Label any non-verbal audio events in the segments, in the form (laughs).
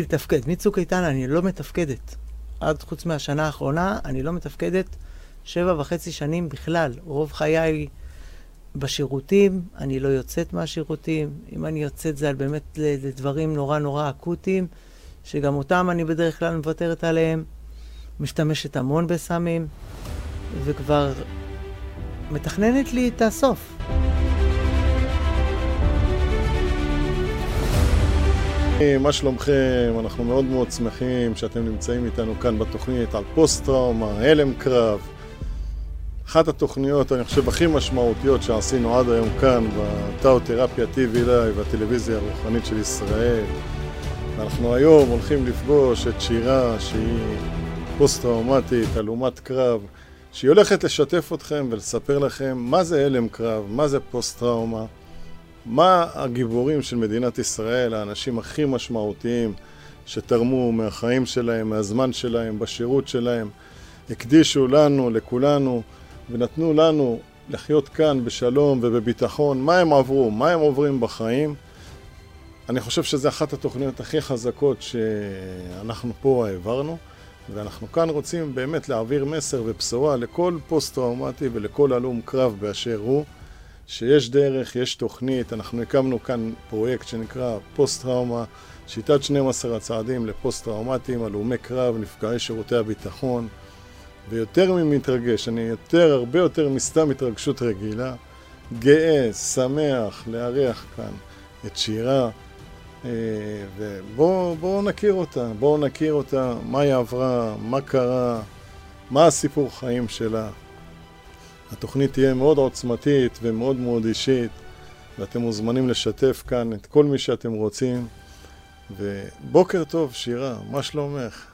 לתפקד. מצוק איתן אני לא מתפקדת. עד חוץ מהשנה האחרונה, אני לא מתפקדת שבע וחצי שנים בכלל. רוב חיי בשירותים, אני לא יוצאת מהשירותים. אם אני יוצאת זה על באמת לדברים נורא נורא אקוטיים, שגם אותם אני בדרך כלל מוותרת עליהם. משתמשת המון בסמים, וכבר מתכננת לי את הסוף. מה שלומכם? אנחנו מאוד מאוד שמחים שאתם נמצאים איתנו כאן בתוכנית על פוסט-טראומה, הלם קרב. אחת התוכניות, אני חושב, הכי משמעותיות שעשינו עד היום כאן בטאו-תרפיה TV Live, הטלוויזיה הרוחנית של ישראל. ואנחנו היום הולכים לפגוש את שירה, שהיא פוסט-טראומטית, הלומת קרב, שהיא הולכת לשתף אתכם ולספר לכם מה זה הלם קרב, מה זה פוסט-טראומה. מה הגיבורים של מדינת ישראל, האנשים הכי משמעותיים שתרמו מהחיים שלהם, מהזמן שלהם, בשירות שלהם, הקדישו לנו, לכולנו, ונתנו לנו לחיות כאן בשלום ובביטחון, מה הם עברו, מה הם עוברים בחיים. אני חושב שזו אחת התוכניות הכי חזקות שאנחנו פה העברנו, ואנחנו כאן רוצים באמת להעביר מסר ובשורה לכל פוסט-טראומטי ולכל הלום קרב באשר הוא. שיש דרך, יש תוכנית, אנחנו הקמנו כאן פרויקט שנקרא פוסט-טראומה, שיטת 12 הצעדים לפוסט-טראומטיים, הלומי קרב, נפגעי שירותי הביטחון, ויותר ממתרגש, אני יותר, הרבה יותר מסתם התרגשות רגילה, גאה, שמח לארח כאן את שירה, אה, ובואו נכיר אותה, בואו נכיר אותה, מה היא עברה, מה קרה, מה הסיפור חיים שלה. התוכנית תהיה מאוד עוצמתית ומאוד מאוד אישית, ואתם מוזמנים לשתף כאן את כל מי שאתם רוצים. ובוקר טוב, שירה, מה שלומך?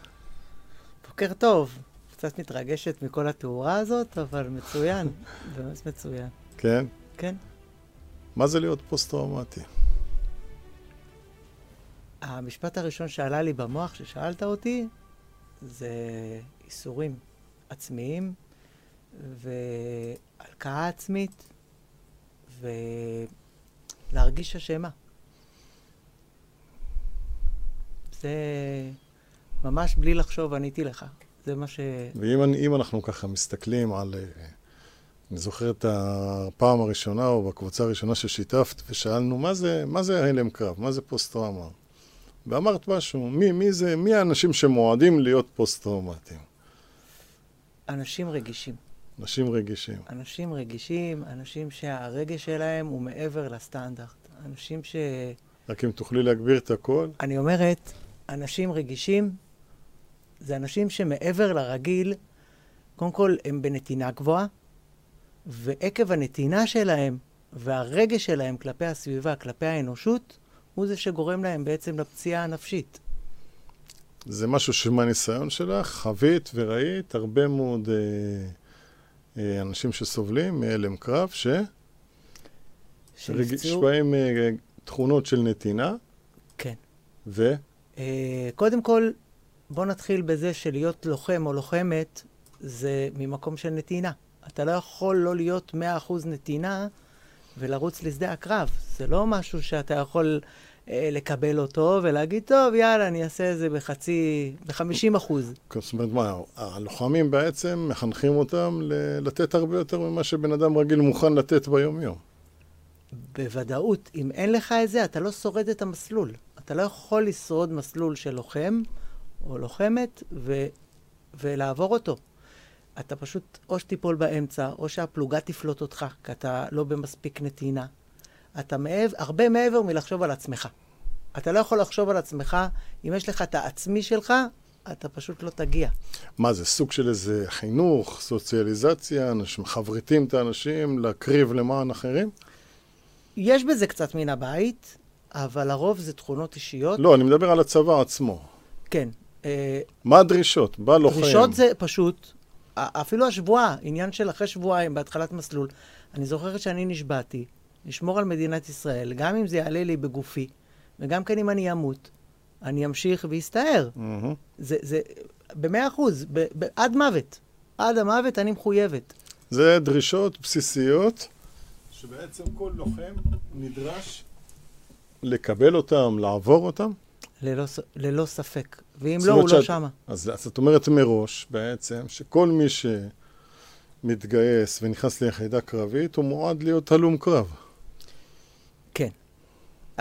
בוקר טוב. קצת מתרגשת מכל התאורה הזאת, אבל מצוין, (laughs) באמת מצוין. כן? כן. מה זה להיות פוסט-טראומטי? המשפט הראשון שעלה לי במוח כששאלת אותי, זה איסורים עצמיים והלקאה עצמית, ולהרגיש אשמה. זה ממש בלי לחשוב עניתי לך. זה מה ש... ואם אנחנו ככה מסתכלים על... אה, אני זוכר את הפעם הראשונה, או בקבוצה הראשונה ששיתפת, ושאלנו, מה זה, מה זה הלם קרב? מה זה פוסט-טראומה? ואמרת משהו, מי, מי זה, מי האנשים שמועדים להיות פוסט-טראומטיים? אנשים רגישים. אנשים רגישים. אנשים רגישים, אנשים שהרגש שלהם הוא מעבר לסטנדרט. אנשים ש... רק אם תוכלי להגביר את הקול. אני אומרת, אנשים רגישים זה אנשים שמעבר לרגיל, קודם כל הם בנתינה גבוהה, ועקב הנתינה שלהם והרגש שלהם כלפי הסביבה, כלפי האנושות, הוא זה שגורם להם בעצם לפציעה הנפשית. זה משהו שמהניסיון שלך חווית וראית הרבה מאוד... אה... אנשים שסובלים מהלם קרב, ש... שיש בהם אה, תכונות של נתינה. כן. ו? אה, קודם כל, בוא נתחיל בזה שלהיות לוחם או לוחמת זה ממקום של נתינה. אתה לא יכול לא להיות 100% נתינה ולרוץ לשדה הקרב. זה לא משהו שאתה יכול לקבל אותו ולהגיד, טוב, יאללה, אני אעשה את זה בחצי, ב-50 אחוז. זאת אומרת, מה, הלוחמים בעצם מחנכים אותם לתת הרבה יותר ממה שבן אדם רגיל מוכן לתת ביום-יום. בוודאות. אם אין לך את זה, אתה לא שורד את המסלול. אתה לא יכול לשרוד מסלול של לוחם או לוחמת ו... ולעבור אותו. אתה פשוט, או שתיפול באמצע, או שהפלוגה תפלוט אותך, כי אתה לא במספיק נתינה. אתה מעבר, הרבה מעבר מלחשוב על עצמך. אתה לא יכול לחשוב על עצמך, אם יש לך את העצמי שלך, אתה פשוט לא תגיע. מה זה, סוג של איזה חינוך, סוציאליזציה, אנשים מחבריתים את האנשים להקריב למען אחרים? יש בזה קצת מן הבית, אבל לרוב זה תכונות אישיות. לא, אני מדבר על הצבא עצמו. כן. אה, מה הדרישות? בא לוחם. הדרישות זה פשוט, אפילו השבועה, עניין של אחרי שבועיים בהתחלת מסלול. אני זוכרת שאני נשבעתי לשמור על מדינת ישראל, גם אם זה יעלה לי בגופי, וגם כן אם אני אמות, אני אמשיך ואסתער. Mm-hmm. זה, זה, במאה אחוז, ב, ב, עד מוות. עד המוות אני מחויבת. זה דרישות בסיסיות שבעצם כל לוחם נדרש לקבל אותם, לעבור אותם? ללא, ללא ספק. ואם לא, הוא לא שאת- שמה. אז, אז את אומרת מראש, בעצם, שכל מי שמתגייס ונכנס ליחידה קרבית, הוא מועד להיות הלום קרב.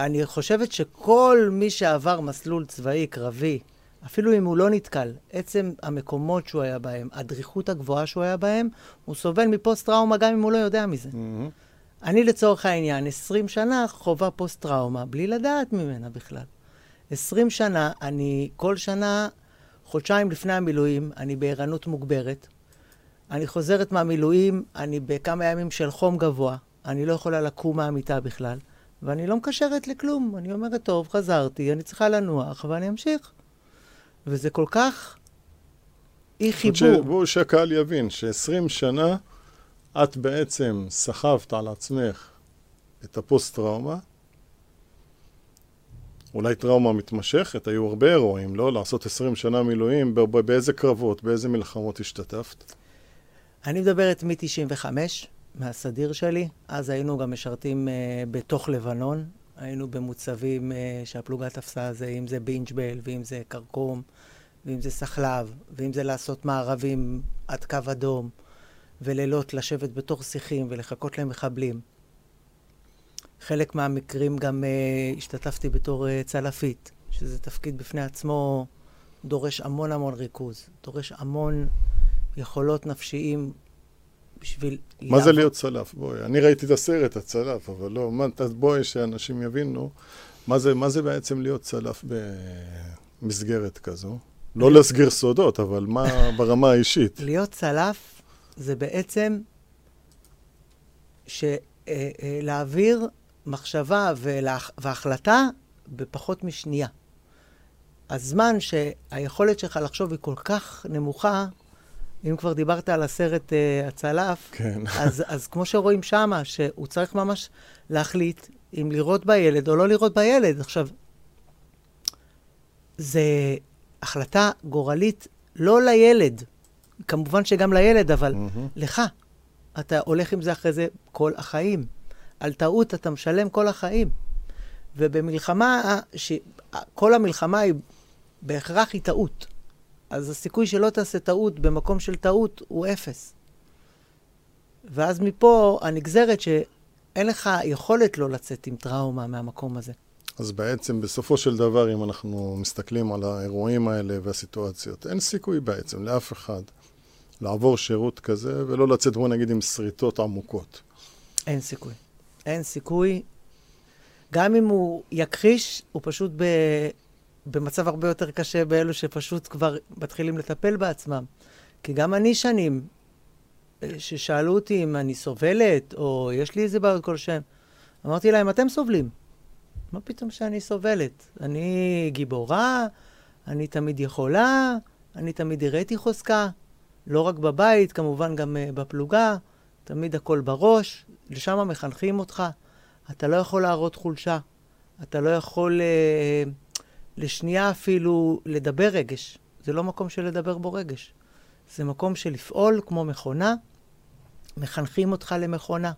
אני חושבת שכל מי שעבר מסלול צבאי, קרבי, אפילו אם הוא לא נתקל, עצם המקומות שהוא היה בהם, הדריכות הגבוהה שהוא היה בהם, הוא סובל מפוסט-טראומה גם אם הוא לא יודע מזה. אני לצורך העניין, 20 שנה חווה פוסט-טראומה, בלי לדעת ממנה בכלל. 20 שנה, אני כל שנה, חודשיים לפני המילואים, אני בערנות מוגברת. אני חוזרת מהמילואים, אני בכמה ימים של חום גבוה, אני לא יכולה לקום מהמיטה בכלל, ואני לא מקשרת לכלום. אני אומרת, טוב, חזרתי, אני צריכה לנוח, ואני אמשיך. וזה כל כך אי חיבור. בואו שהקהל יבין ש-20 שנה את בעצם סחבת על עצמך את הפוסט-טראומה. אולי טראומה מתמשכת, היו הרבה אירועים, לא? לעשות 20 שנה מילואים, ב- ב- באיזה קרבות, באיזה מלחמות השתתפת? אני מדברת מ-95, מהסדיר שלי. אז היינו גם משרתים uh, בתוך לבנון. היינו במוצבים uh, שהפלוגה תפסה זה, אם זה בינג'בל, ואם זה כרכום, ואם זה סחלב, ואם זה לעשות מערבים עד קו אדום, ולילות לשבת בתוך שיחים ולחכות למחבלים. חלק מהמקרים גם uh, השתתפתי בתור uh, צלפית, שזה תפקיד בפני עצמו דורש המון המון ריכוז, דורש המון יכולות נפשיים בשביל... מה זה לעבור- להיות צלף? בואי, אני ראיתי את הסרט, הצלף, אבל לא, מה, בואי שאנשים יבינו, מה זה, מה זה בעצם להיות צלף במסגרת כזו? לא להסגיר סודות, אבל מה (laughs) ברמה האישית? להיות צלף זה בעצם ש, אה, אה, להעביר מחשבה ולהח, והחלטה בפחות משנייה. הזמן שהיכולת שלך לחשוב היא כל כך נמוכה, אם כבר דיברת על הסרט אה, הצלף, כן. (laughs) אז, אז כמו שרואים שמה, שהוא צריך ממש להחליט אם לראות בילד או לא לראות בילד. עכשיו, זה החלטה גורלית לא לילד, כמובן שגם לילד, אבל מהמם. לך. אתה הולך עם זה אחרי זה כל החיים. על טעות אתה משלם כל החיים. ובמלחמה, ש... כל המלחמה היא בהכרח היא טעות. אז הסיכוי שלא תעשה טעות במקום של טעות הוא אפס. ואז מפה הנגזרת שאין לך יכולת לא לצאת עם טראומה מהמקום הזה. אז בעצם, בסופו של דבר, אם אנחנו מסתכלים על האירועים האלה והסיטואציות, אין סיכוי בעצם לאף אחד לעבור שירות כזה ולא לצאת, בוא נגיד, עם שריטות עמוקות. אין סיכוי. אין סיכוי. גם אם הוא יכחיש, הוא פשוט ב... במצב הרבה יותר קשה באלו שפשוט כבר מתחילים לטפל בעצמם. כי גם אני שנים, אה, ששאלו אותי אם אני סובלת, או יש לי איזה בעיות כלשהן, אמרתי להם, אתם סובלים. מה פתאום שאני סובלת? אני גיבורה, אני תמיד יכולה, אני תמיד הראיתי חוזקה, לא רק בבית, כמובן גם uh, בפלוגה, תמיד הכל בראש, לשם מחנכים אותך. אתה לא יכול להראות חולשה, אתה לא יכול uh, לשנייה אפילו לדבר רגש. זה לא מקום של לדבר בו רגש. זה מקום של לפעול כמו מכונה, מחנכים אותך למכונה.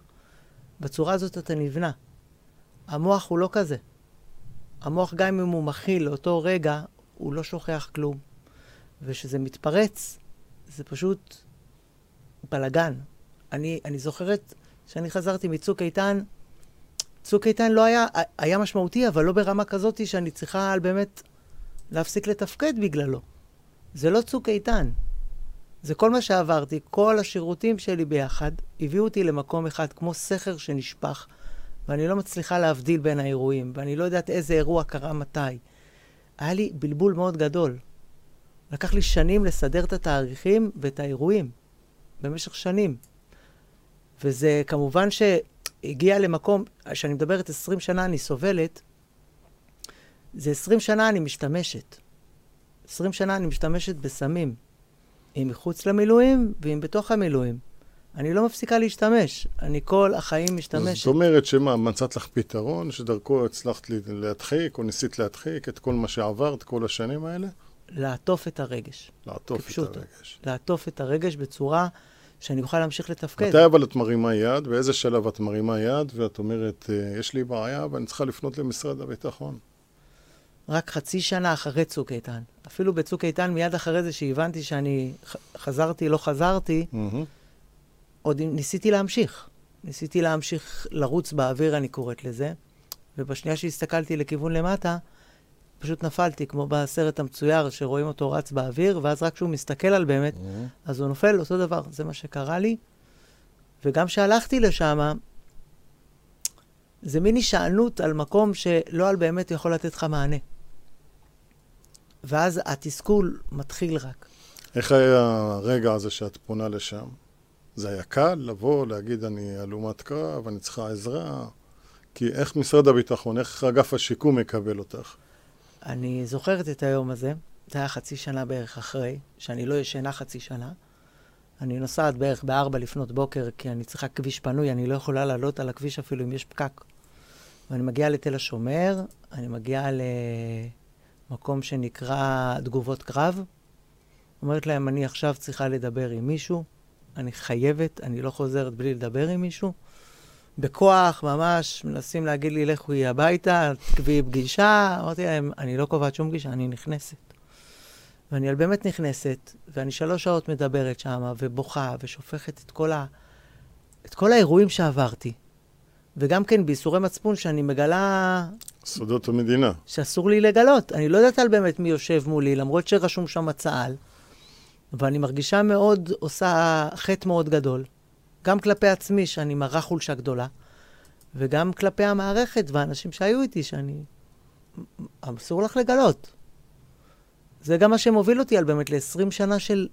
בצורה הזאת אתה נבנה. המוח הוא לא כזה. המוח, גם אם הוא מכיל לאותו רגע, הוא לא שוכח כלום. וכשזה מתפרץ, זה פשוט בלגן. אני, אני זוכרת שאני חזרתי מצוק איתן, צוק איתן לא היה, היה משמעותי, אבל לא ברמה כזאת שאני צריכה באמת להפסיק לתפקד בגללו. זה לא צוק איתן. זה כל מה שעברתי, כל השירותים שלי ביחד, הביאו אותי למקום אחד, כמו סכר שנשפך, ואני לא מצליחה להבדיל בין האירועים, ואני לא יודעת איזה אירוע קרה מתי. היה לי בלבול מאוד גדול. לקח לי שנים לסדר את התאריכים ואת האירועים, במשך שנים. וזה כמובן שהגיע למקום, כשאני מדברת 20 שנה אני סובלת, זה 20 שנה אני משתמשת. 20 שנה אני משתמשת בסמים. אם מחוץ למילואים ואם בתוך המילואים. אני לא מפסיקה להשתמש. אני כל החיים משתמשת. זאת אומרת שמה, מצאת לך פתרון שדרכו הצלחת להדחיק או ניסית להדחיק את כל מה שעברת כל השנים האלה? לעטוף את הרגש. לעטוף. את הרגש. לעטוף את הרגש בצורה שאני אוכל להמשיך לתפקד. מתי אבל את מרימה יד? באיזה שלב את מרימה יד ואת אומרת, "אה, יש לי בעיה ואני צריכה לפנות למשרד הביטחון? רק חצי שנה אחרי צוק איתן. אפילו בצוק איתן, מיד אחרי זה שהבנתי שאני חזרתי, לא חזרתי, Mm-hmm. עוד ניסיתי להמשיך. ניסיתי להמשיך לרוץ באוויר, אני קוראת לזה, ובשנייה שהסתכלתי לכיוון למטה, פשוט נפלתי, כמו בסרט המצויר, שרואים אותו רץ באוויר, ואז רק כשהוא מסתכל על באמת, אז הוא נופל, אותו דבר. זה מה שקרה לי. וגם כשהלכתי לשם, זה מין הישענות על מקום שלא על באמת יכול לתת לך מענה. ואז התסכול מתחיל רק. איך היה הרגע הזה שאת פונה לשם? זה היה קל לבוא, להגיד אני הלומת קרב, אני צריכה עזרה? כי איך משרד הביטחון, איך אגף השיקום מקבל אותך? אני זוכרת את היום הזה, זה היה חצי שנה בערך אחרי, שאני לא ישנה חצי שנה. אני נוסעת בערך בארבע לפנות בוקר, כי אני צריכה כביש פנוי, אני לא יכולה לעלות על הכביש אפילו אם יש פקק. ואני מגיעה לתל השומר, אני מגיעה למקום שנקרא תגובות קרב. אומרת להם, אני עכשיו צריכה לדבר עם מישהו, אני חייבת, אני לא חוזרת בלי לדבר עם מישהו. בכוח, ממש, מנסים להגיד לי, לכו היא הביתה, תקבעי פגישה. אמרתי להם, אני לא קובעת שום פגישה, אני נכנסת. ואני באמת נכנסת, ואני שלוש שעות מדברת שם, ובוכה, ושופכת את כל, ה... את כל האירועים שעברתי. וגם כן בייסורי מצפון שאני מגלה סודות המדינה. שאסור לי לגלות. אני לא יודעת על באמת מי יושב מולי, למרות שרשום שם צה"ל. ואני מרגישה מאוד, עושה חטא מאוד גדול. גם כלפי עצמי, שאני מראה חולשה גדולה, וגם כלפי המערכת והאנשים שהיו איתי, שאני... אסור לך לגלות. זה גם מה שמוביל אותי על באמת ל-20 שנה של...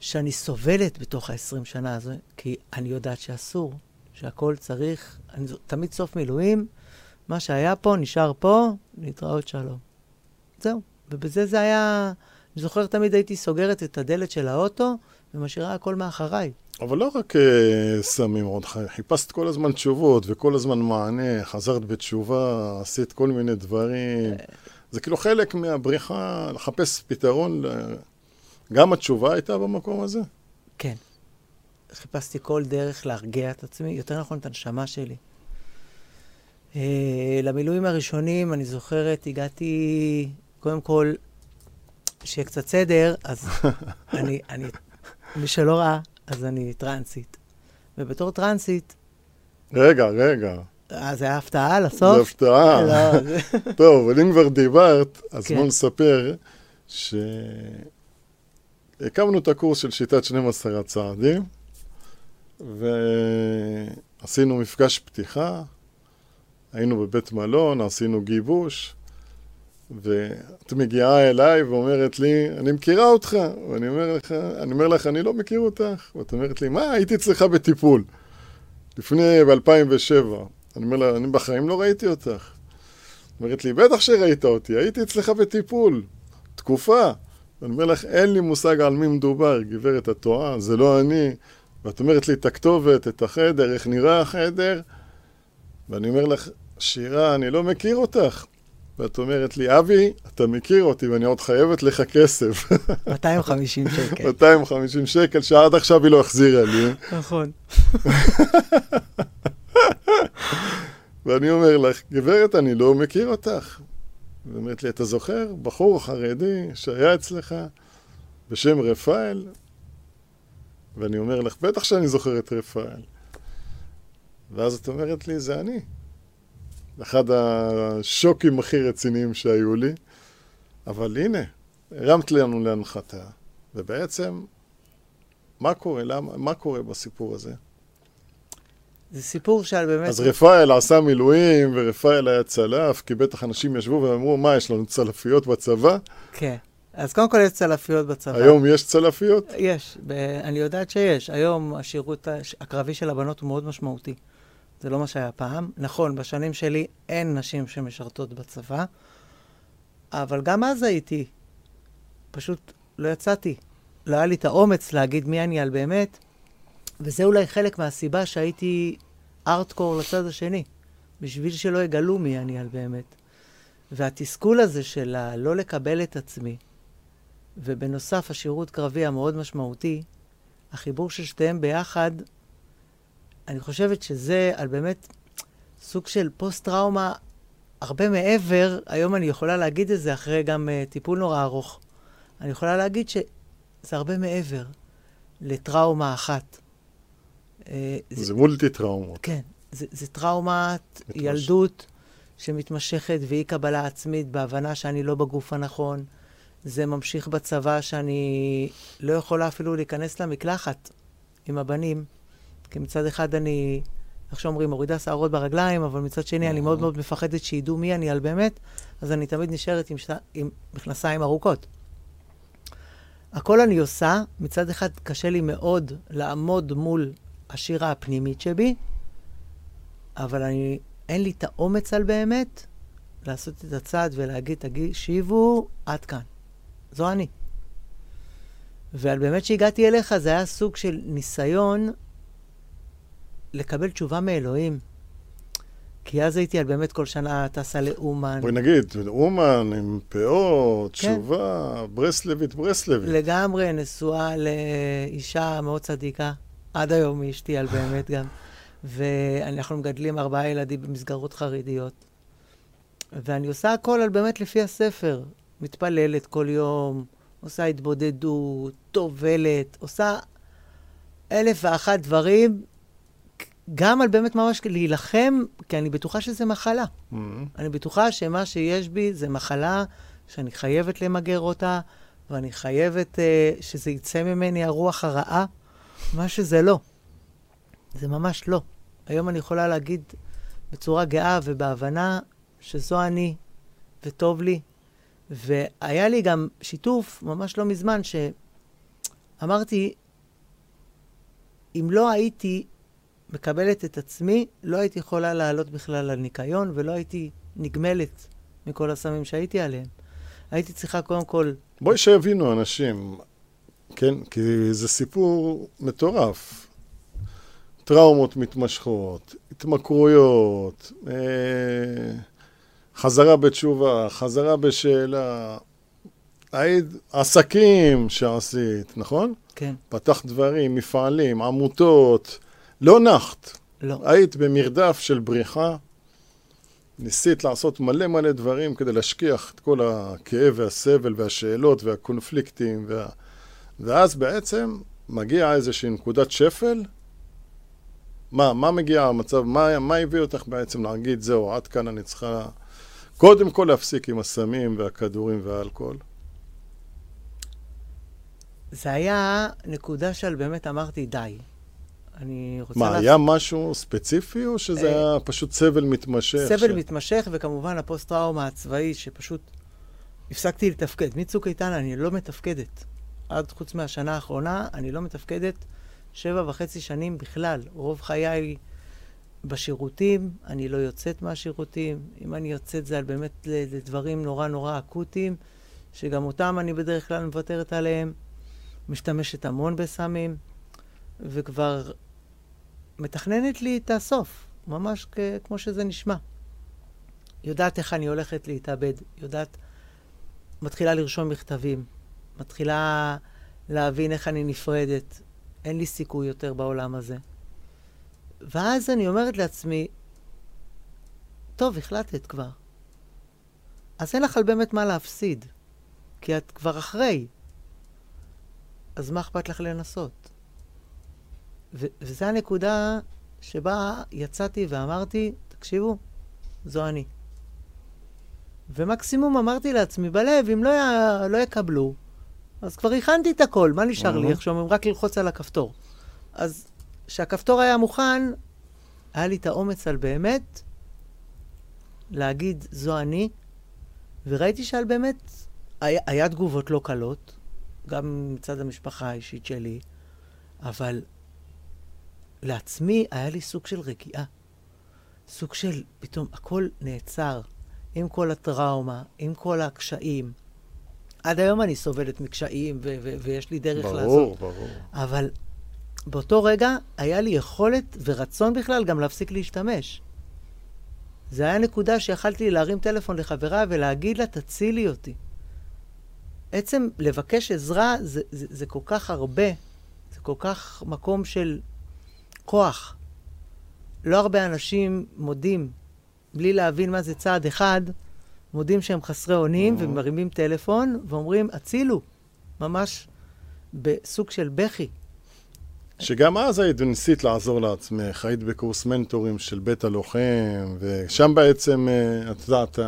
שאני סובלת בתוך ה-20 שנה הזו, כי אני יודעת שאסור, שהכל צריך, אני תמיד סוף מילואים, מה שהיה פה נשאר פה, להתראות שלום. זהו. ובזה זה היה... אני זוכר תמיד הייתי סוגרת את הדלת של האוטו ומשאירה הכל מאחריי. אבל לא רק uh, סמים עוד חי, חיפשת כל הזמן תשובות וכל הזמן מענה, חזרת בתשובה, עשית כל מיני דברים. זה כאילו חלק מהבריחה, לחפש פתרון. גם התשובה הייתה במקום הזה? כן. חיפשתי כל דרך להרגיע את עצמי, יותר נכון את הנשמה שלי. Uh, למילואים הראשונים, אני זוכרת, הגעתי, קודם כל, שיהיה קצת סדר, אז (laughs) אני, אני, מי שלא ראה, אז אני טרנסית. ובתור טרנסית, רגע, רגע. אה, זה היה הפתעה לסוף? זה הפתעה. לא, זה... (laughs) טוב, אבל אם כבר דיברת, אז כן. בואו נספר שהקמנו את הקורס של שיטת 12 הצעדים, ועשינו מפגש פתיחה, היינו בבית מלון, עשינו גיבוש, ואת מגיעה אליי ואומרת לי, אני מכירה אותך, ואני אומר לך, אני אומר לך, אני לא מכיר אותך, ואת אומרת לי, מה, הייתי אצלך בטיפול, לפני, ב-2007. אני אומר לה, אני בחיים לא ראיתי אותך. אומרת לי, בטח שראית אותי, הייתי אצלך בטיפול, תקופה. ואני אומר לך, אין לי מושג על מי מדובר, גברת, את טועה, זה לא אני. ואת אומרת לי את הכתובת, את החדר, איך נראה החדר, ואני אומר לך, שירה, אני לא מכיר אותך. ואת אומרת לי, אבי, אתה מכיר אותי ואני עוד חייבת לך כסף. (laughs) 250 שקל. 250 שקל שעד עכשיו היא לא החזירה לי. נכון. (laughs) ואני אומר לך, גברת, אני לא מכיר אותך. היא אומרת לי, אתה זוכר? בחור חרדי שהיה אצלך בשם רפאל? ואני אומר לך, בטח שאני זוכר את רפאל. ואז את אומרת לי, זה אני. אחד השוקים הכי רציניים שהיו לי. אבל הנה, הרמת לנו להנחתה, ובעצם, מה קורה? למה, מה קורה בסיפור הזה? זה סיפור שעל באמת... אז רפאל עשה מילואים, ורפאל היה צלף, כי בטח אנשים ישבו ואמרו, מה, יש לנו צלפיות בצבא? כן. אז קודם כל יש צלפיות בצבא. היום יש צלפיות? יש. אני יודעת שיש. היום השירות הש- הקרבי של הבנות הוא מאוד משמעותי. זה לא מה שהיה פעם. נכון, בשנים שלי אין נשים שמשרתות בצבא, אבל גם אז הייתי. פשוט לא יצאתי. לא היה לי את האומץ להגיד מי אני על באמת, וזה אולי חלק מהסיבה שהייתי ארטקור לצד השני, בשביל שלא יגלו מי אני על באמת. והתסכול הזה של ה- לא לקבל את עצמי, ובנוסף השירות קרבי המאוד משמעותי, החיבור של שתיהם ביחד, אני חושבת שזה על באמת סוג של פוסט-טראומה הרבה מעבר, היום אני יכולה להגיד את זה אחרי גם uh, טיפול נורא ארוך. אני יכולה להגיד שזה הרבה מעבר לטראומה אחת. Uh, זה, זה מולטי טראומות. כן, זה, זה טראומת מתמש... ילדות שמתמשכת ואי קבלה עצמית בהבנה שאני לא בגוף הנכון. זה ממשיך בצבא שאני לא יכולה אפילו להיכנס למקלחת עם הבנים, כי מצד אחד אני, איך שאומרים, מורידה שערות ברגליים, אבל מצד שני אני מאוד מאוד מפחדת שידעו מי אני על באמת, אז אני תמיד נשארת עם, שת... עם מכנסיים ארוכות. הכל אני עושה, מצד אחד קשה לי מאוד לעמוד מול השירה הפנימית שבי, אבל אני, אין לי את האומץ על באמת לעשות את הצעד ולהגיד, תקשיבו, עד כאן. זו אני. ועל באמת שהגעתי אליך, זה היה סוג של ניסיון לקבל תשובה מאלוהים. כי אז הייתי על באמת כל שנה טסה לאומן. בואי נגיד, אומן עם פאות, כן. תשובה, ברסלבית, ברסלבית. לגמרי, נשואה לאישה מאוד צדיקה. עד היום היא אשתי על באמת גם. ואנחנו מגדלים ארבעה ילדים במסגרות חרדיות. ואני עושה הכל על באמת לפי הספר. מתפללת כל יום, עושה התבודדות, טובלת, עושה אלף ואחת דברים, גם על באמת ממש להילחם, כי אני בטוחה שזה מחלה. Mm-hmm. אני בטוחה שמה שיש בי זה מחלה שאני חייבת למגר אותה, ואני חייבת uh, שזה יצא ממני הרוח הרעה, מה שזה לא. זה ממש לא. היום אני יכולה להגיד בצורה גאה ובהבנה שזו אני, וטוב לי, והיה לי גם שיתוף ממש לא מזמן, שאמרתי, אם לא הייתי מקבלת את עצמי, לא הייתי יכולה לעלות בכלל על ניקיון, ולא הייתי נגמלת מכל הסמים שהייתי עליהם. הייתי צריכה קודם כל... בואי שיבינו אנשים, כן? כי זה סיפור מטורף. טראומות מתמשכות, התמכרויות, אה... חזרה בתשובה, חזרה בשאלה. היית עסקים שעשית, נכון? כן. פתחת דברים, מפעלים, עמותות, לא נחת. לא. היית במרדף של בריחה, ניסית לעשות מלא מלא דברים כדי להשכיח את כל הכאב והסבל והשאלות והקונפליקטים, וה... ואז בעצם מגיע איזושהי נקודת שפל. מה, מה מגיע המצב, מה, מה הביא אותך בעצם להגיד, זהו, עד כאן אני צריכה קודם כל להפסיק עם הסמים והכדורים והאלכוהול. זה היה נקודה של באמת אמרתי, די. אני רוצה... מה, להפ... היה משהו ספציפי, או שזה אה, היה פשוט סבל מתמשך? סבל ש... מתמשך, וכמובן הפוסט-טראומה הצבאי, שפשוט הפסקתי לתפקד. מצוק איתן אני לא מתפקדת. עד חוץ מהשנה האחרונה, אני לא מתפקדת שבע וחצי שנים בכלל. רוב חיי בשירותים, אני לא יוצאת מהשירותים. אם אני יוצאת זה על באמת לדברים נורא נורא אקוטיים, שגם אותם אני בדרך כלל מוותרת עליהם. משתמשת המון בסמים, וכבר מתכננת לי את הסוף, ממש כ- כמו שזה נשמע. יודעת איך אני הולכת להתאבד, יודעת, מתחילה לרשום מכתבים, מתחילה להבין איך אני נפרדת. אין לי סיכוי יותר בעולם הזה. ואז אני אומרת לעצמי, טוב, החלטת כבר. אז אין לך על באמת מה להפסיד, כי את כבר אחרי. אז מה אכפת לך לנסות? ו- וזו הנקודה שבה יצאתי ואמרתי, תקשיבו, זו אני. ומקסימום אמרתי לעצמי בלב, אם לא, י- לא יקבלו, אז כבר הכנתי את הכל, מה נשאר לי? איך שאומרים, רק ללחוץ על הכפתור. אז כשהכפתור היה מוכן, היה לי את האומץ על באמת להגיד, זו אני, וראיתי שעל באמת, היה, היה תגובות לא קלות, גם מצד המשפחה האישית שלי, אבל לעצמי היה לי סוג של רגיעה. סוג של, פתאום הכל נעצר, עם כל הטראומה, עם כל הקשיים. עד היום אני סובלת מקשיים, ו- ו- ויש לי דרך ברור, לעשות. ברור, ברור. אבל באותו רגע היה לי יכולת ורצון בכלל גם להפסיק להשתמש. זה היה נקודה שיכלתי להרים טלפון לחברה ולהגיד לה, תצילי אותי. עצם לבקש עזרה זה, זה, זה כל כך הרבה, זה כל כך מקום של כוח. לא הרבה אנשים מודים בלי להבין מה זה צעד אחד, מודים שהם חסרי אונים Mhm. ומרימים טלפון ואומרים, הצילו, ממש בסוג של בכי. שגם אז היית ניסית לעזור לעצמך, היית בקורס מנטורים של בית הלוחם, ושם בעצם, אה, את יודעת,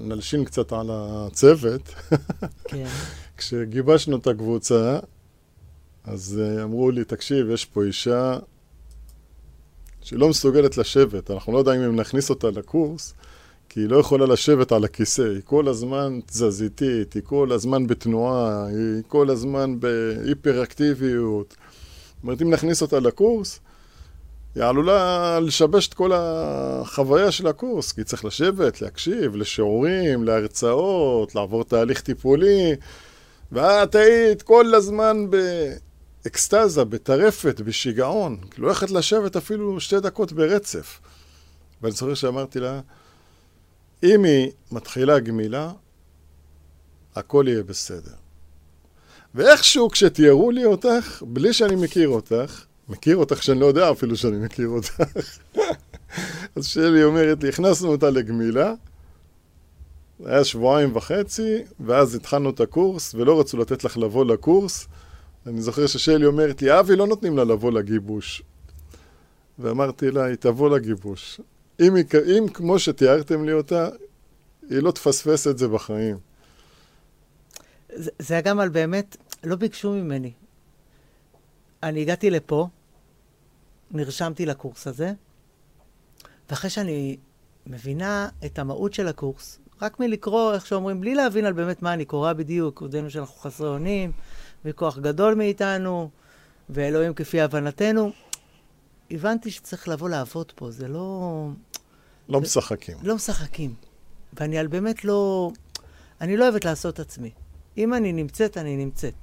נלשין קצת על הצוות. (laughs) כן. כשגיבשנו את הקבוצה, אז אה, אמרו לי, תקשיב, יש פה אישה שהיא לא מסוגלת לשבת, אנחנו לא יודעים אם נכניס אותה לקורס, כי היא לא יכולה לשבת על הכיסא, היא כל הזמן תזזיתית, היא כל הזמן בתנועה, היא כל הזמן בהיפראקטיביות. זאת אומרת, אם נכניס אותה לקורס, היא עלולה לשבש את כל החוויה של הקורס, כי צריך לשבת, להקשיב לשיעורים, להרצאות, לעבור תהליך טיפולי, ואת היית כל הזמן באקסטזה, בטרפת, בשיגעון. כאילו, יכולת לשבת אפילו שתי דקות ברצף. ואני זוכר שאמרתי לה, אם היא מתחילה גמילה, הכל יהיה בסדר. ואיכשהו כשתיארו לי אותך, בלי שאני מכיר אותך, מכיר אותך שאני לא יודע אפילו שאני מכיר אותך, (laughs) אז שלי אומרת לי, הכנסנו אותה לגמילה, היה שבועיים וחצי, ואז התחלנו את הקורס, ולא רצו לתת לך לבוא לקורס. אני זוכר ששלי אומרת לי, אבי, לא נותנים לה לבוא לגיבוש. ואמרתי לה, היא תבוא לגיבוש. אם, היא, אם כמו שתיארתם לי אותה, היא לא תפספס את זה בחיים. זה, היה גם על באמת, לא ביקשו ממני. אני הגעתי לפה, נרשמתי לקורס הזה, ואחרי שאני מבינה את המהות של הקורס, רק מלקרוא, איך שאומרים, בלי להבין על באמת מה אני קורא בדיוק, עודנו שאנחנו חסרי אונים, וכוח גדול מאיתנו, ואלוהים כפי הבנתנו, הבנתי שצריך לבוא לעבוד פה, זה לא... לא משחקים. לא משחקים. ואני על באמת לא... אני לא אוהבת לעשות עצמי. אם אני נמצאת, אני נמצאת.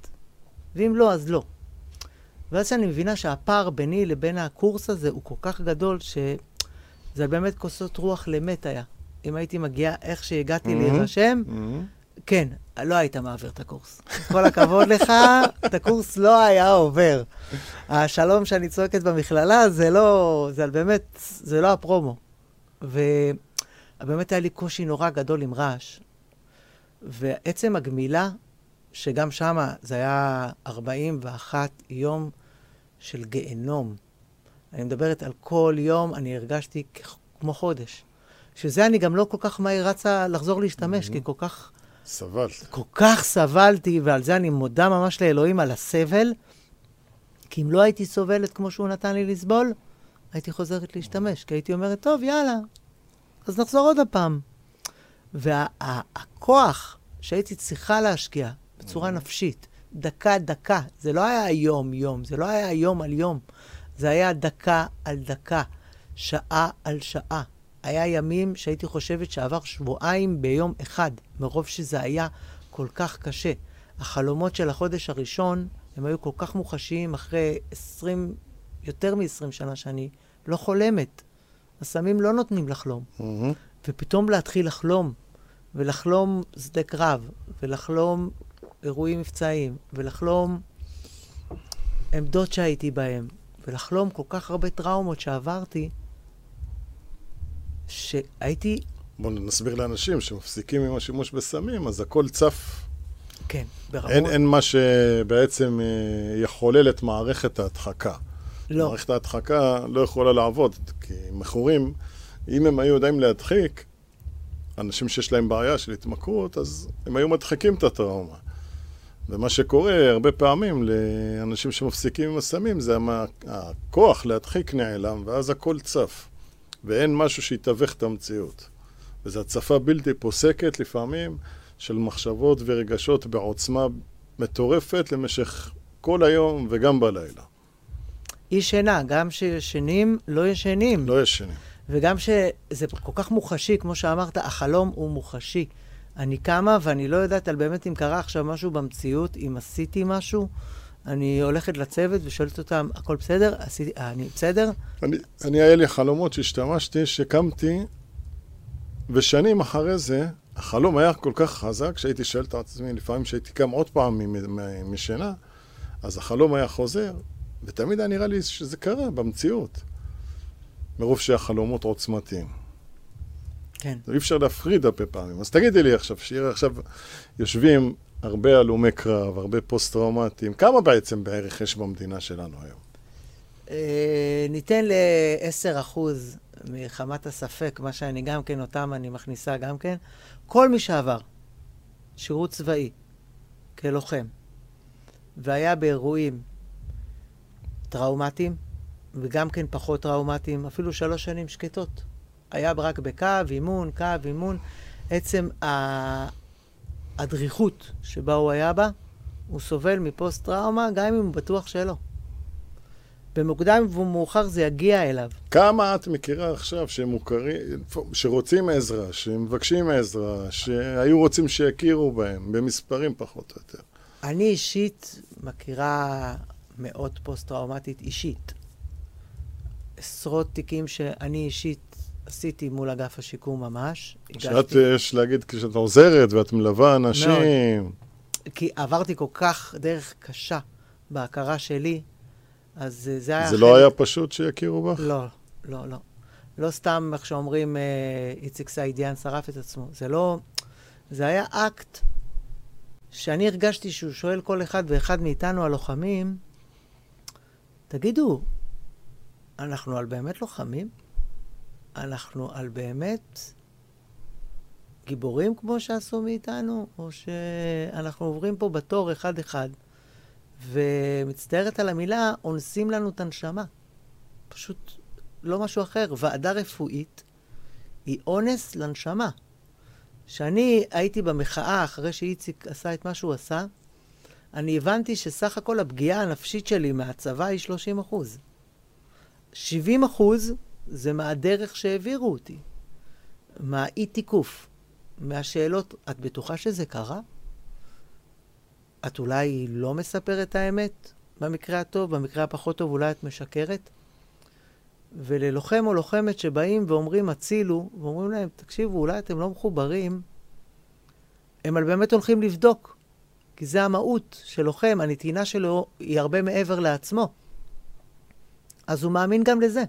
ואם לא, אז לא. ואז שאני מבינה שהפער ביני לבין הקורס הזה הוא כל כך גדול, שזה באמת כוסות רוח למת היה. אם הייתי מגיעה איך שהגעתי Mhm. להירשם, Mhm. כן, לא היית מעביר את הקורס. כל הכבוד לך, את הקורס לא היה עובר. השלום שאני צועקת במכללה, זה לא, זה באמת, זה לא הפרומו. ובאמת היה לי קושי נורא גדול עם רעש. ועצם הגמילה, שגם שמה זה היה 41 יום של גיהנום. אני מדברת על כל יום, אני הרגשתי כמו חודש. שזה אני גם לא כל כך מהר רצה לחזור להשתמש, Mhm. כי כל כך סבלת. כל כך סבלתי, ועל זה אני מודה ממש לאלוהים על הסבל, כי אם לא הייתי סובלת כמו שהוא נתן לי לסבול, הייתי חוזרת להשתמש, כי הייתי אומרת, טוב, יאללה, אז נחזור עוד הפעם. והכוח שהייתי צריכה להשקיע בצורה נפשית, דקה-דקה, זה לא היה יום-יום, זה לא היה יום על יום, זה היה דקה על דקה, שעה על שעה. היה ימים שהייתי חושבת שעבר שבועיים ביום אחד, מרוב שזה היה כל כך קשה. החלומות של החודש הראשון, הם היו כל כך מוחשיים אחרי 20, יותר מ-20 שנה שאני לא חולמת. הסמים לא נותנים לחלום. Mhm. ופתאום להתחיל לחלום, ולחלום שדה קרב, ולחלום אירועים מבצעיים, ולחלום עמדות שהייתי בהן, ולחלום כל כך הרבה טראומות שעברתי, שהייתי, בואו נסביר לאנשים שמפסיקים עם השימוש בסמים, אז הכל צף. כן, ברמות, אין, אין מה שבעצם אה, יחולל את מערכת ההדחקה. לא, מערכת ההדחקה לא יכולה לעבוד, כי מכורים, אם הם היו יודעים להדחיק, אנשים שיש להם בעיה של התמכרות, אז הם היו מדחיקים את הטראומה. ומה שקורה הרבה פעמים לאנשים שמפסיקים עם הסמים, זה הכוח להדחיק נעלם, ואז הכל צף. ואין משהו שיתווך את המציאות. וזו הצפה בלתי פוסקת לפעמים של מחשבות ורגשות בעוצמה מטורפת למשך כל היום וגם בלילה. אי שינה, גם שישנים, לא ישנים. לא ישנים. וגם שזה כל כך מוחשי, כמו שאמרת, החלום הוא מוחשי. אני קמה ואני לא יודעת על באמת אם קרה עכשיו משהו במציאות, אם עשיתי משהו. אני הולכת לצוות ושואלת אותם, הכל בסדר? עשיתי, אני בסדר? אני, אני, היה לי חלומות שהשתמשתי, שקמתי, ושנים אחרי זה, החלום היה כל כך חזק, שהייתי שואל את עצמי, לפעמים שהייתי קם עוד פעם משינה, אז החלום היה חוזר, ותמיד היה נראה לי שזה קרה במציאות, מרוב שהחלומות עוצמתיים. כן. אי אפשר להפריד הרבה פעמים. אז תגידי לי עכשיו, שיהיה עכשיו יושבים הרבה הלומי קרב, הרבה פוסט-טראומטיים, כמה בעצם בערך יש במדינה שלנו היום? אה, ניתן ל-10% מחמת הספק, מה שאני גם כן, אותם אני מכניסה גם כן. כל מי שעבר שירות צבאי כלוחם, והיה באירועים טראומטיים, וגם כן פחות טראומטיים, אפילו שלוש שנים שקטות. היה רק בקו, אימון, קו, אימון. עצם הדריכות שבה הוא היה בה, הוא סובל מפוסט-טראומה, גם אם הוא בטוח שלא. במוקדם ומאוחר זה יגיע אליו. כמה את מכירה עכשיו שמוכרים, שרוצים עזרה, שמבקשים עזרה, שהיו רוצים שיכירו בהם, במספרים פחות או יותר? אני אישית מכירה מאות פוסט-טראומטית אישית. עשרות תיקים שאני אישית עשיתי מול אגף השיקום ממש. שאת, יש להגיד, כשאת עוזרת ואת מלווה אנשים... מאוד. כי עברתי כל כך דרך קשה בהכרה שלי, אז אה, זה היה... זה לא היה פשוט שיכירו בך? לא, לא, לא. לא סתם, איך שאומרים, אה, איציק סעידיאן שרף את עצמו. זה לא... זה היה אקט שאני הרגשתי שהוא שואל כל אחד ואחד מאיתנו, הלוחמים, תגידו, אנחנו על באמת לוחמים? אנחנו על באמת גיבורים כמו שעשו מאיתנו? או שאנחנו עוברים פה בתור אחד-אחד, ומצטערת על המילה, אונסים לנו את הנשמה. פשוט לא משהו אחר. ועדה רפואית היא אונס לנשמה. כשאני הייתי במחאה אחרי שאיציק עשה את מה שהוא עשה, אני הבנתי שסך הכל הפגיעה הנפשית שלי מהצבא היא 30 אחוז. 70 אחוז זה מהדרך שהעבירו אותי, מהאי-תיקוף, מהשאלות, את בטוחה שזה קרה? את אולי לא מספרת האמת במקרה הטוב, במקרה הפחות טוב אולי את משקרת? וללוחם או לוחמת שבאים ואומרים הצילו, ואומרים להם, תקשיבו, אולי אתם לא מחוברים, הם באמת הולכים לבדוק. כי זה המהות של לוחם, הנתינה שלו היא הרבה מעבר לעצמו. אז הוא מאמין גם לזה.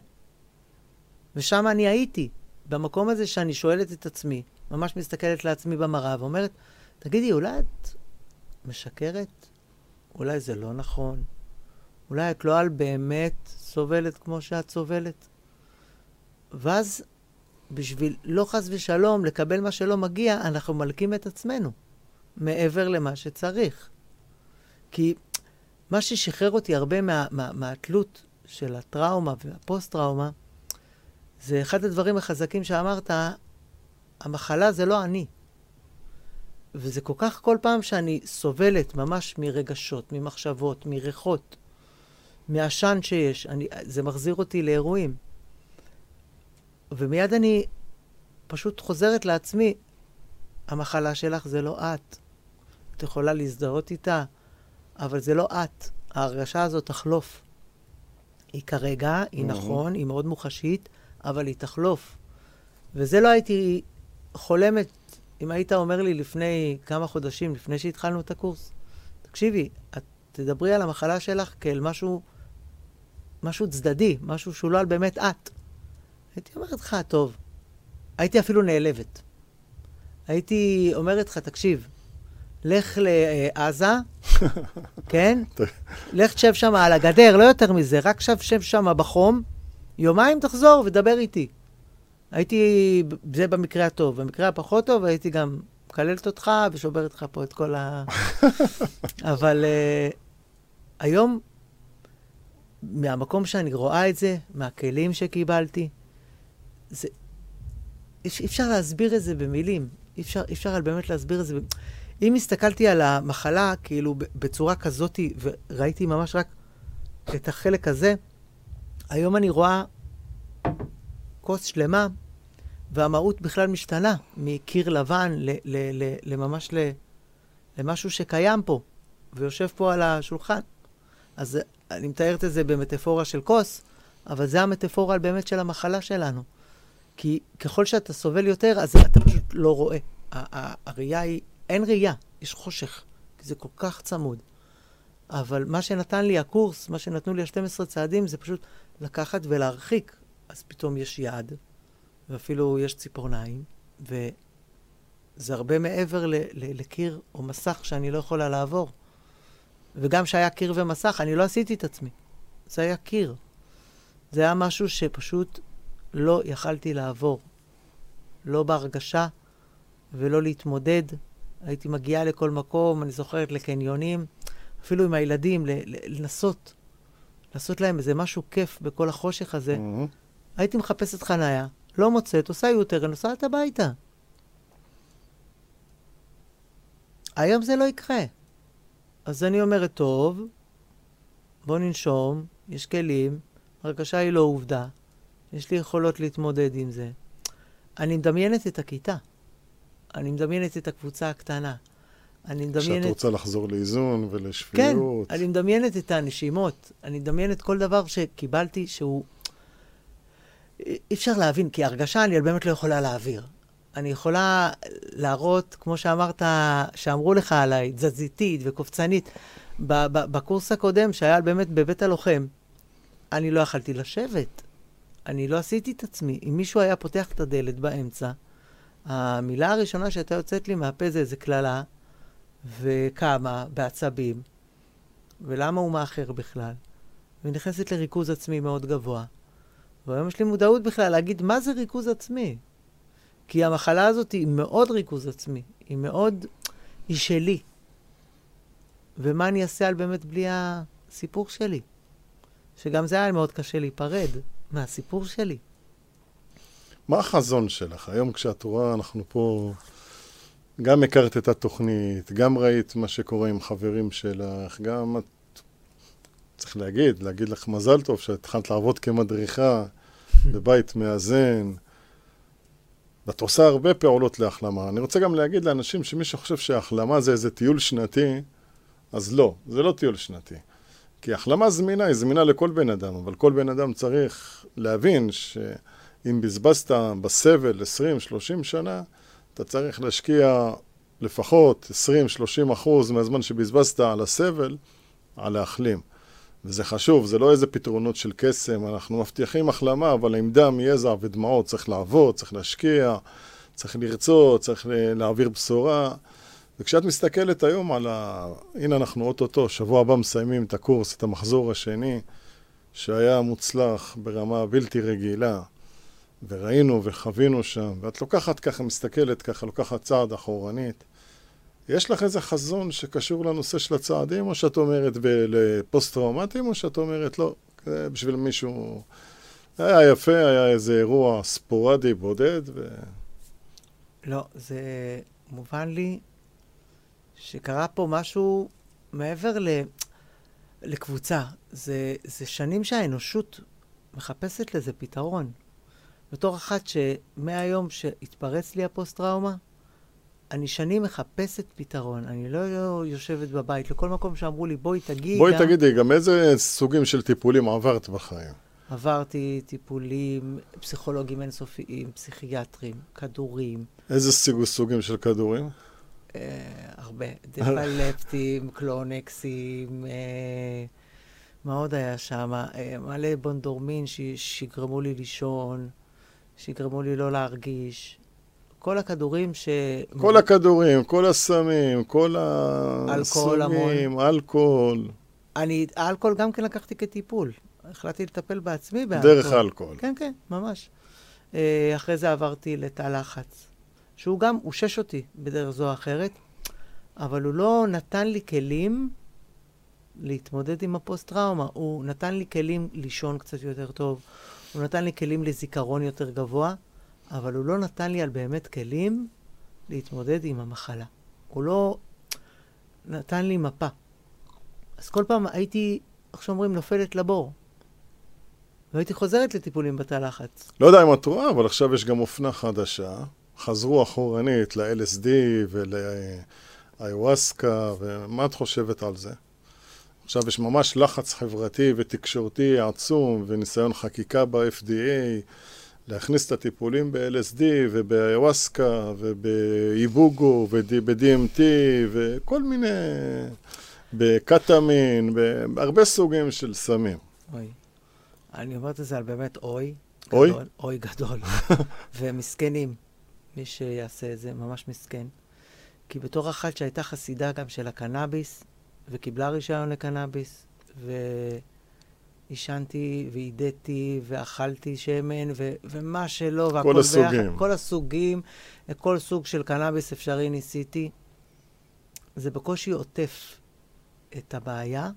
ושם אני הייתי, במקום הזה שאני שואלת את עצמי, ממש מסתכלת לעצמי במראה ואומרת, תגידי, אולי את משקרת? אולי זה לא נכון? אולי את לא על באמת סובלת כמו שאת סובלת? ואז, בשביל לא חס ושלום לקבל מה שלא מגיע, אנחנו מלקים את עצמנו מעבר למה שצריך. כי מה ששחרר אותי הרבה מה, מה, מהתלות של הטראומה והפוסט-טראומה, זה אחד הדברים החזקים שאמרת, המחלה זה לא אני. וזה כל כך כל פעם שאני סובלת ממש מרגשות, ממחשבות, מריחות, מעשן שיש, אני, זה מחזיר אותי לאירועים. ומיד אני פשוט חוזרת לעצמי, המחלה שלך זה לא את. את יכולה להזדהות איתה, אבל זה לא את. ההרגשה הזאת תחלוף. היא כרגע, היא נכון, היא מאוד מוחשית, אבל היא תחלוף. וזה לא הייתי חולמת אם היית אומר לי לפני כמה חודשים, לפני שהתחלנו את הקורס, תקשיבי, את תדברי על המחלה שלך כאל משהו, משהו צדדי, משהו שהוא לא על באמת את. הייתי אומרת לך, טוב, הייתי אפילו נעלבת. הייתי אומרת לך, תקשיב, לך לעזה, (laughs) כן? לך תשב שם על הגדר, לא יותר מזה, רק שב שם בחום, יומיים תחזור ודבר איתי. הייתי, זה במקרה הטוב. במקרה הפחות טוב הייתי גם מקללת אותך ושוברת לך פה את כל ה... (laughs) אבל uh, היום, מהמקום שאני רואה את זה, מהכלים שקיבלתי, זה... אי אפשר להסביר את זה במילים. אי אפשר, אי אפשר באמת להסביר את זה. אם הסתכלתי על המחלה, כאילו, בצורה כזאת, וראיתי ממש רק את החלק הזה, היום אני רואה כוס שלמה, והמהות בכלל משתנה מקיר לבן ל- ל- ל- לממש ל- למשהו שקיים פה, ויושב פה על השולחן. אז אני מתארת את זה במטאפורה של כוס, אבל זה המטאפורה באמת של המחלה שלנו. כי ככל שאתה סובל יותר, אז אתה פשוט לא רואה. הראייה היא, אין ראייה, יש חושך, כי זה כל כך צמוד. אבל מה שנתן לי הקורס, מה שנתנו לי ה-12 צעדים, זה פשוט לקחת ולהרחיק אז פתאום יש יד, ואפילו יש ציפורניים, וזה הרבה מעבר ל- ל- לקיר או מסך שאני לא יכולה לעבור. וגם כשהיה קיר ומסך, אני לא עשיתי את עצמי. זה היה קיר. זה היה משהו שפשוט לא יכלתי לעבור. לא בהרגשה ולא להתמודד. הייתי מגיעה לכל מקום, אני זוכרת לקניונים, אפילו עם הילדים, לנסות, לעשות להם איזה משהו כיף בכל החושך הזה. מהמם. הייתי מחפשת חניה, לא מוצאת, עושה יותר, נוסעת הביתה. היום זה לא יקרה. אז אני אומרת, טוב, בוא ננשום, יש כלים, הרגשה היא לא עובדה, יש לי יכולות להתמודד עם זה. אני מדמיינת את הכיתה. אני מדמיינת את הקבוצה הקטנה. אני מדמיינת... רוצה לחזור לאיזון כן, ולשפיות. אני מדמיינת את הנשימות. אני מדמיינת כל דבר שקיבלתי שהוא... אי אפשר להבין, כי הרגשה אני באמת לא יכולה להעביר. אני יכולה להראות, כמו שאמרת, שאמרו לך עליי, תזזיתית וקופצנית. בקורס הקודם, שהיה באמת בבית הלוחם, אני לא יכלתי לשבת. אני לא עשיתי את עצמי. אם מישהו היה פותח את הדלת באמצע, המילה הראשונה שהייתה יוצאת לי מהפה זה איזה קללה, וקמה בעצבים, ולמה הוא מאחר בכלל, ונכנסת לריכוז עצמי מאוד גבוה. והיום יש לי מודעות בכלל להגיד מה זה ריכוז עצמי. כי המחלה הזאת היא מאוד ריכוז עצמי, היא מאוד, היא שלי. ומה אני אעשה על באמת בלי הסיפור שלי? שגם זה היה מאוד קשה להיפרד מהסיפור שלי. מה החזון שלך? היום כשאת רואה, אנחנו פה, גם הכרת את התוכנית, גם ראית מה שקורה עם חברים שלך, גם את, צריך להגיד, להגיד לך מזל טוב שהתחלת לעבוד כמדריכה בבית מאזן. ואת עושה הרבה פעולות להחלמה. אני רוצה גם להגיד לאנשים שמי שחושב שהחלמה זה איזה טיול שנתי, אז לא, זה לא טיול שנתי. כי החלמה זמינה, היא זמינה לכל בן אדם, אבל כל בן אדם צריך להבין שאם בזבזת בסבל 20-30 שנה, אתה צריך להשקיע לפחות 20-30 אחוז מהזמן שבזבזת על הסבל, על להחלים. וזה חשוב, זה לא איזה פתרונות של קסם, אנחנו מבטיחים החלמה, אבל עם דם, יזע ודמעות צריך לעבוד, צריך להשקיע, צריך לרצות, צריך להעביר בשורה. וכשאת מסתכלת היום על ה... הנה אנחנו אוטוטו, שבוע הבא מסיימים את הקורס, את המחזור השני, שהיה מוצלח ברמה בלתי רגילה, וראינו וחווינו שם, ואת לוקחת ככה, מסתכלת ככה, לוקחת צעד אחורנית. יש לך איזה חזון שקשור לנושא של הצעדים, או שאת אומרת ב- לפוסט-טראומטיים, או שאת אומרת לא, זה בשביל מישהו... היה יפה, היה איזה אירוע ספורדי בודד, ו... לא, זה מובן לי שקרה פה משהו מעבר ל... לקבוצה. זה, זה שנים שהאנושות מחפשת לזה פתרון. בתור אחת שמהיום שהתפרץ לי הפוסט-טראומה, אני שנים מחפשת פתרון. אני לא יושבת בבית. לכל מקום שאמרו לי, בואי תגידי. בואי תגידי, גם איזה סוגים של טיפולים עברת בחיים? עברתי טיפולים פסיכולוגיים אינסופיים, פסיכיאטרים, כדורים, איזה סוג- סוגים של כדורים? אה, הרבה. דפלפטים, (laughs) קלונקסים, אה, מה עוד היה שם? אה, מלא בונדורמין ש- שיגרמו לי לישון, שיגרמו לי לא להרגיש. כל הכדורים ש... כל הכדורים, כל הסמים, כל אלכוהול הסוגים, אלכוהול, אני, האלכוהול גם כן לקחתי כטיפול. החלטתי לטפל בעצמי באלכוהול. דרך האלכוהול. כן, כן, ממש. אה, אחרי זה עברתי לתא לחץ, שהוא גם אושש אותי בדרך זו או אחרת, אבל הוא לא נתן לי כלים להתמודד עם הפוסט-טראומה. הוא נתן לי כלים לישון קצת יותר טוב, הוא נתן לי כלים לזיכרון יותר גבוה, אבל הוא לא נתן לי על באמת כלים להתמודד עם המחלה. הוא לא נתן לי מפה. אז כל פעם הייתי, איך שאומרים, נופלת לבור. והייתי חוזרת לטיפולים בתא לחץ. לא יודע אם את רואה, אבל עכשיו יש גם אופנה חדשה. חזרו אחורנית ל-LSD ולאיווסקה, ומה את חושבת על זה? עכשיו יש ממש לחץ חברתי ותקשורתי עצום, וניסיון חקיקה ב-FDA, להכניס את הטיפולים ב-LSD ובאיווסקה ובאיבוגו וב-DMT וכל מיני... בקטמין, בהרבה סוגים של סמים. אוי. אני אומרת את זה על באמת אוי. אוי? גדול, אוי גדול. (laughs) ומסכנים. מי שיעשה את זה, ממש מסכן. כי בתור אחת שהייתה חסידה גם של הקנאביס, וקיבלה רישיון לקנאביס, ועישנתי, ועידתי, ואכלתי שמן, ו... ומה שלא, והכל כל הסוגים. ביחד, כל הסוגים, כל סוג של קנאביס אפשרי ניסיתי. זה בקושי עוטף את הבעיה.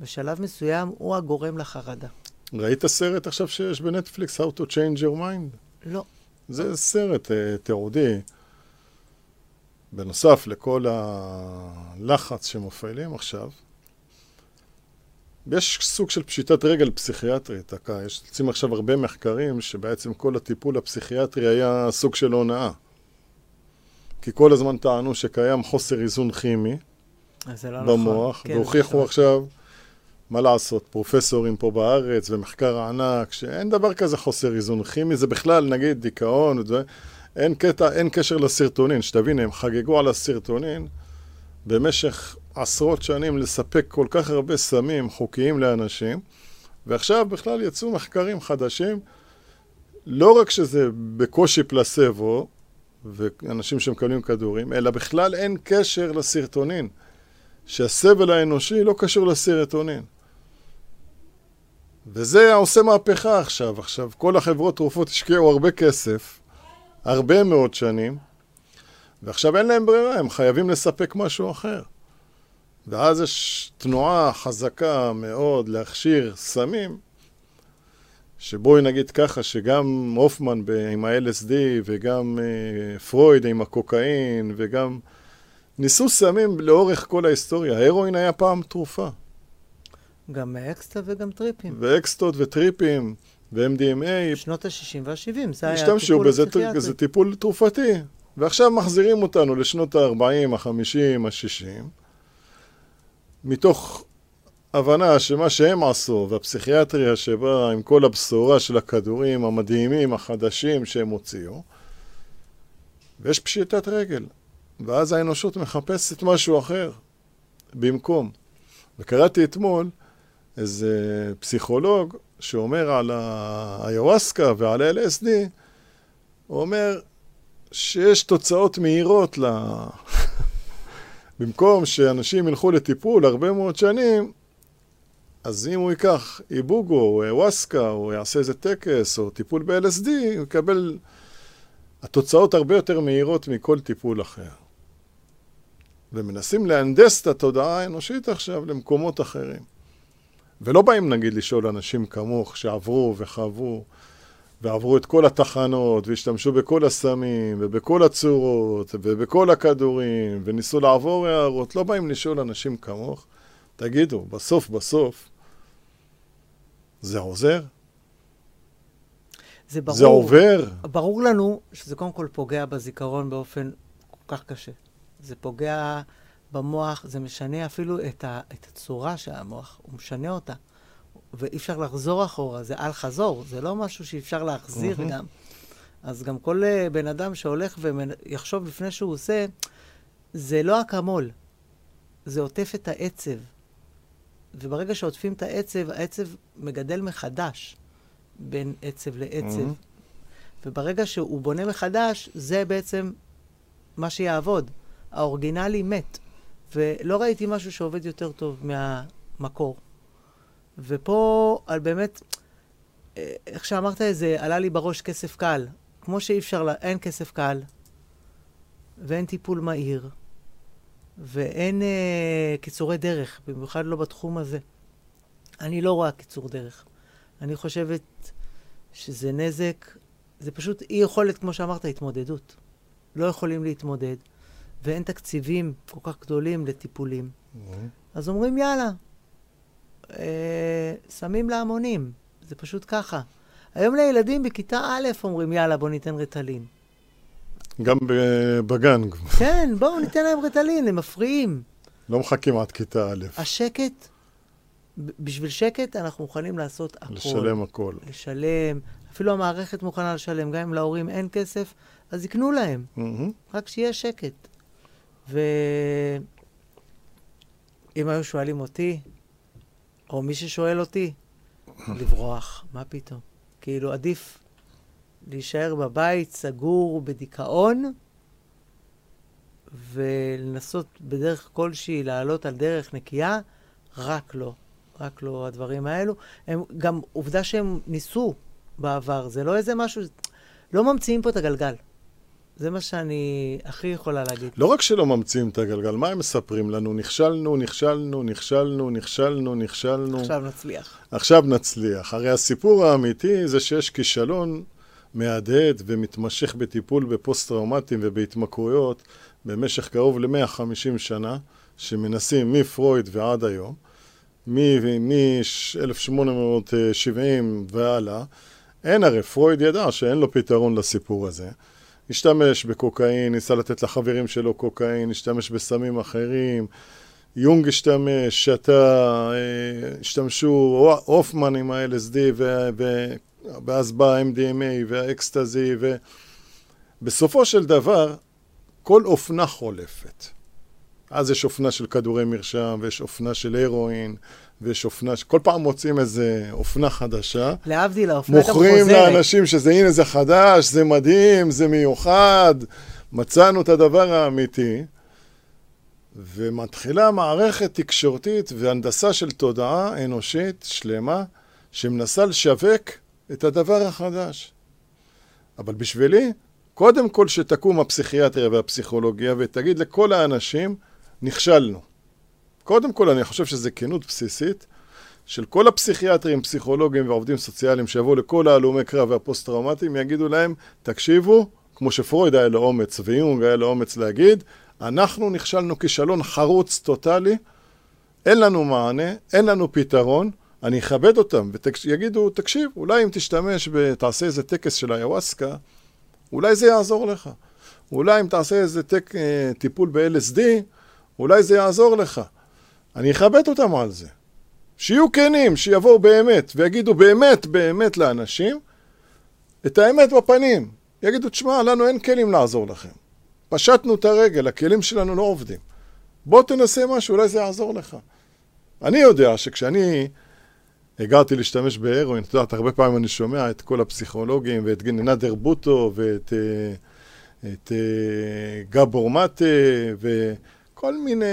בשלב מסוים הוא הגורם לחרדה. ראית סרט עכשיו שיש בנטפליקס, How to Change Your Mind? לא. זה סרט uh, תיעודי, בנוסף לכל הלחץ שמופעלים עכשיו. יש סוג של פשיטת רגל פסיכיאטרית, יש יוצאים עכשיו הרבה מחקרים שבעצם כל הטיפול הפסיכיאטרי היה סוג של הונאה. כי כל הזמן טענו שקיים חוסר איזון כימי לא במוח, נכון. והוכיחו כן, עכשיו מה לעשות, פרופסורים פה בארץ ומחקר ענק, שאין דבר כזה חוסר איזון כימי, זה בכלל, נגיד, דיכאון, וזה, אין קטע, אין קשר לסרטונין, שתבין, הם חגגו על הסרטונין במשך עשרות שנים לספק כל כך הרבה סמים חוקיים לאנשים, ועכשיו בכלל יצאו מחקרים חדשים, לא רק שזה בקושי פלסבו, ואנשים שמקבלים כדורים, אלא בכלל אין קשר לסרטונין. שהסבל האנושי לא קשור לסרטונין. וזה עושה מהפכה עכשיו. עכשיו, כל החברות תרופות השקיעו הרבה כסף, הרבה מאוד שנים, ועכשיו אין להם ברירה, הם חייבים לספק משהו אחר. ואז יש תנועה חזקה מאוד להכשיר סמים, שבואי נגיד ככה, שגם הופמן עם ה-LSD וגם uh, פרויד עם הקוקאין וגם... ניסו סמים לאורך כל ההיסטוריה. ההרואין היה פעם תרופה. גם אקסטה וגם טריפים. ואקסטות וטריפים ו-MDMA. שנות ה-60 וה-70, זה היה טיפול פסיכיאטרי. זה טיפול תרופתי. ועכשיו מחזירים אותנו לשנות ה-40, ה-50, ה-60, מתוך הבנה שמה שהם עשו, והפסיכיאטריה שבאה עם כל הבשורה של הכדורים המדהימים, החדשים שהם הוציאו, ויש פשיטת רגל. ואז האנושות מחפשת משהו אחר במקום. וקראתי אתמול איזה פסיכולוג שאומר על האיוואסקה ועל ה-LSD, הוא אומר שיש תוצאות מהירות ל... (laughs) במקום שאנשים ילכו לטיפול הרבה מאוד שנים, אז אם הוא ייקח איבוגו או איוואסקה, או יעשה איזה טקס, או טיפול ב-LSD, הוא יקבל... התוצאות הרבה יותר מהירות מכל טיפול אחר. ומנסים להנדס את התודעה האנושית עכשיו למקומות אחרים. ולא באים נגיד לשאול אנשים כמוך שעברו וחוו ועברו את כל התחנות והשתמשו בכל הסמים ובכל הצורות ובכל הכדורים וניסו לעבור הערות, לא באים לשאול אנשים כמוך. תגידו, בסוף בסוף זה עוזר? זה ברור. זה עובר? ברור לנו שזה קודם כל פוגע בזיכרון באופן כל כך קשה. זה פוגע במוח, זה משנה אפילו את, ה, את הצורה של המוח, הוא משנה אותה. ואי אפשר לחזור אחורה, זה אל חזור, זה לא משהו שאפשר להחזיר mm-hmm. גם. אז גם כל uh, בן אדם שהולך ויחשוב לפני שהוא עושה, זה לא אקמול, זה עוטף את העצב. וברגע שעוטפים את העצב, העצב מגדל מחדש בין עצב לעצב. Mm-hmm. וברגע שהוא בונה מחדש, זה בעצם מה שיעבוד. האורגינלי מת. ולא ראיתי משהו שעובד יותר טוב מהמקור. ופה, על באמת, אה, איך שאמרת את זה, עלה לי בראש כסף קל. כמו שאי אפשר, לה, אין כסף קל, ואין טיפול מהיר, ואין אה, קיצורי דרך, במיוחד לא בתחום הזה. אני לא רואה קיצור דרך. אני חושבת שזה נזק, זה פשוט אי יכולת, כמו שאמרת, התמודדות. לא יכולים להתמודד. ואין תקציבים כל כך גדולים לטיפולים. Mm-hmm. אז אומרים, יאללה, אה, שמים להמונים, זה פשוט ככה. היום לילדים בכיתה א' אומרים, יאללה, בוא ניתן רטלין. גם בגן. כן, בואו ניתן להם רטלין, הם מפריעים. לא מחכים עד כיתה א'. השקט, בשביל שקט אנחנו מוכנים לעשות הכול. לשלם הכול. לשלם, אפילו המערכת מוכנה לשלם, גם אם להורים אין כסף, אז יקנו להם. Mm-hmm. רק שיהיה שקט. ואם היו שואלים אותי, או מי ששואל אותי, לברוח, מה פתאום? כאילו, עדיף להישאר בבית סגור בדיכאון, ולנסות בדרך כלשהי לעלות על דרך נקייה, רק לא. רק לא הדברים האלו. הם גם עובדה שהם ניסו בעבר, זה לא איזה משהו, לא ממציאים פה את הגלגל. זה מה שאני הכי יכולה להגיד. לא רק שלא ממציאים את הגלגל, מה הם מספרים לנו? נכשלנו, נכשלנו, נכשלנו, נכשלנו, נכשלנו. עכשיו נצליח. עכשיו נצליח. הרי הסיפור האמיתי זה שיש כישלון מהדהד ומתמשך בטיפול בפוסט-טראומטיים ובהתמכרויות במשך קרוב ל-150 שנה, שמנסים מפרויד ועד היום, מ-1870 והלאה. אין הרי, פרויד ידע שאין לו פתרון לסיפור הזה. השתמש בקוקאין, ניסה לתת לחברים שלו קוקאין, השתמש בסמים אחרים, יונג השתמש, שתה, אה, השתמשו הופמן עם ה-LSD ואז בא ה-MDMA והאקסטזי ובסופו של דבר כל אופנה חולפת. אז יש אופנה של כדורי מרשם ויש אופנה של הרואין ויש אופנה, כל פעם מוצאים איזה אופנה חדשה. להבדיל, האופנה גם חוזרת. מוכרים לאנשים שזה הנה זה חדש, זה מדהים, זה מיוחד, מצאנו את הדבר האמיתי, ומתחילה מערכת תקשורתית והנדסה של תודעה אנושית שלמה, שמנסה לשווק את הדבר החדש. אבל בשבילי, קודם כל שתקום הפסיכיאטריה והפסיכולוגיה ותגיד לכל האנשים, נכשלנו. קודם כל, אני חושב שזו כנות בסיסית של כל הפסיכיאטרים, פסיכולוגים ועובדים סוציאליים שיבואו לכל ההלומי קרב והפוסט-טראומטיים, יגידו להם, תקשיבו, כמו שפרויד היה לו אומץ ויונג היה לו אומץ להגיד, אנחנו נכשלנו כישלון חרוץ טוטאלי, אין לנו מענה, אין לנו פתרון, אני אכבד אותם, ויגידו, תקשיב, אולי אם תשתמש, תעשה איזה טקס של איוואסקה, אולי זה יעזור לך. אולי אם תעשה איזה טק, אה, טיפול ב-LSD, אולי זה יעזור לך. אני אכבד אותם על זה. שיהיו כנים, שיבואו באמת, ויגידו באמת באמת לאנשים את האמת בפנים. יגידו, תשמע, לנו אין כלים לעזור לכם. פשטנו את הרגל, הכלים שלנו לא עובדים. בוא תנסה משהו, אולי זה יעזור לך. אני יודע שכשאני הגעתי להשתמש בהרואין, את יודעת, הרבה פעמים אני שומע את כל הפסיכולוגים ואת נאדר בוטו ואת אה, את, אה, גבור מטה וכל מיני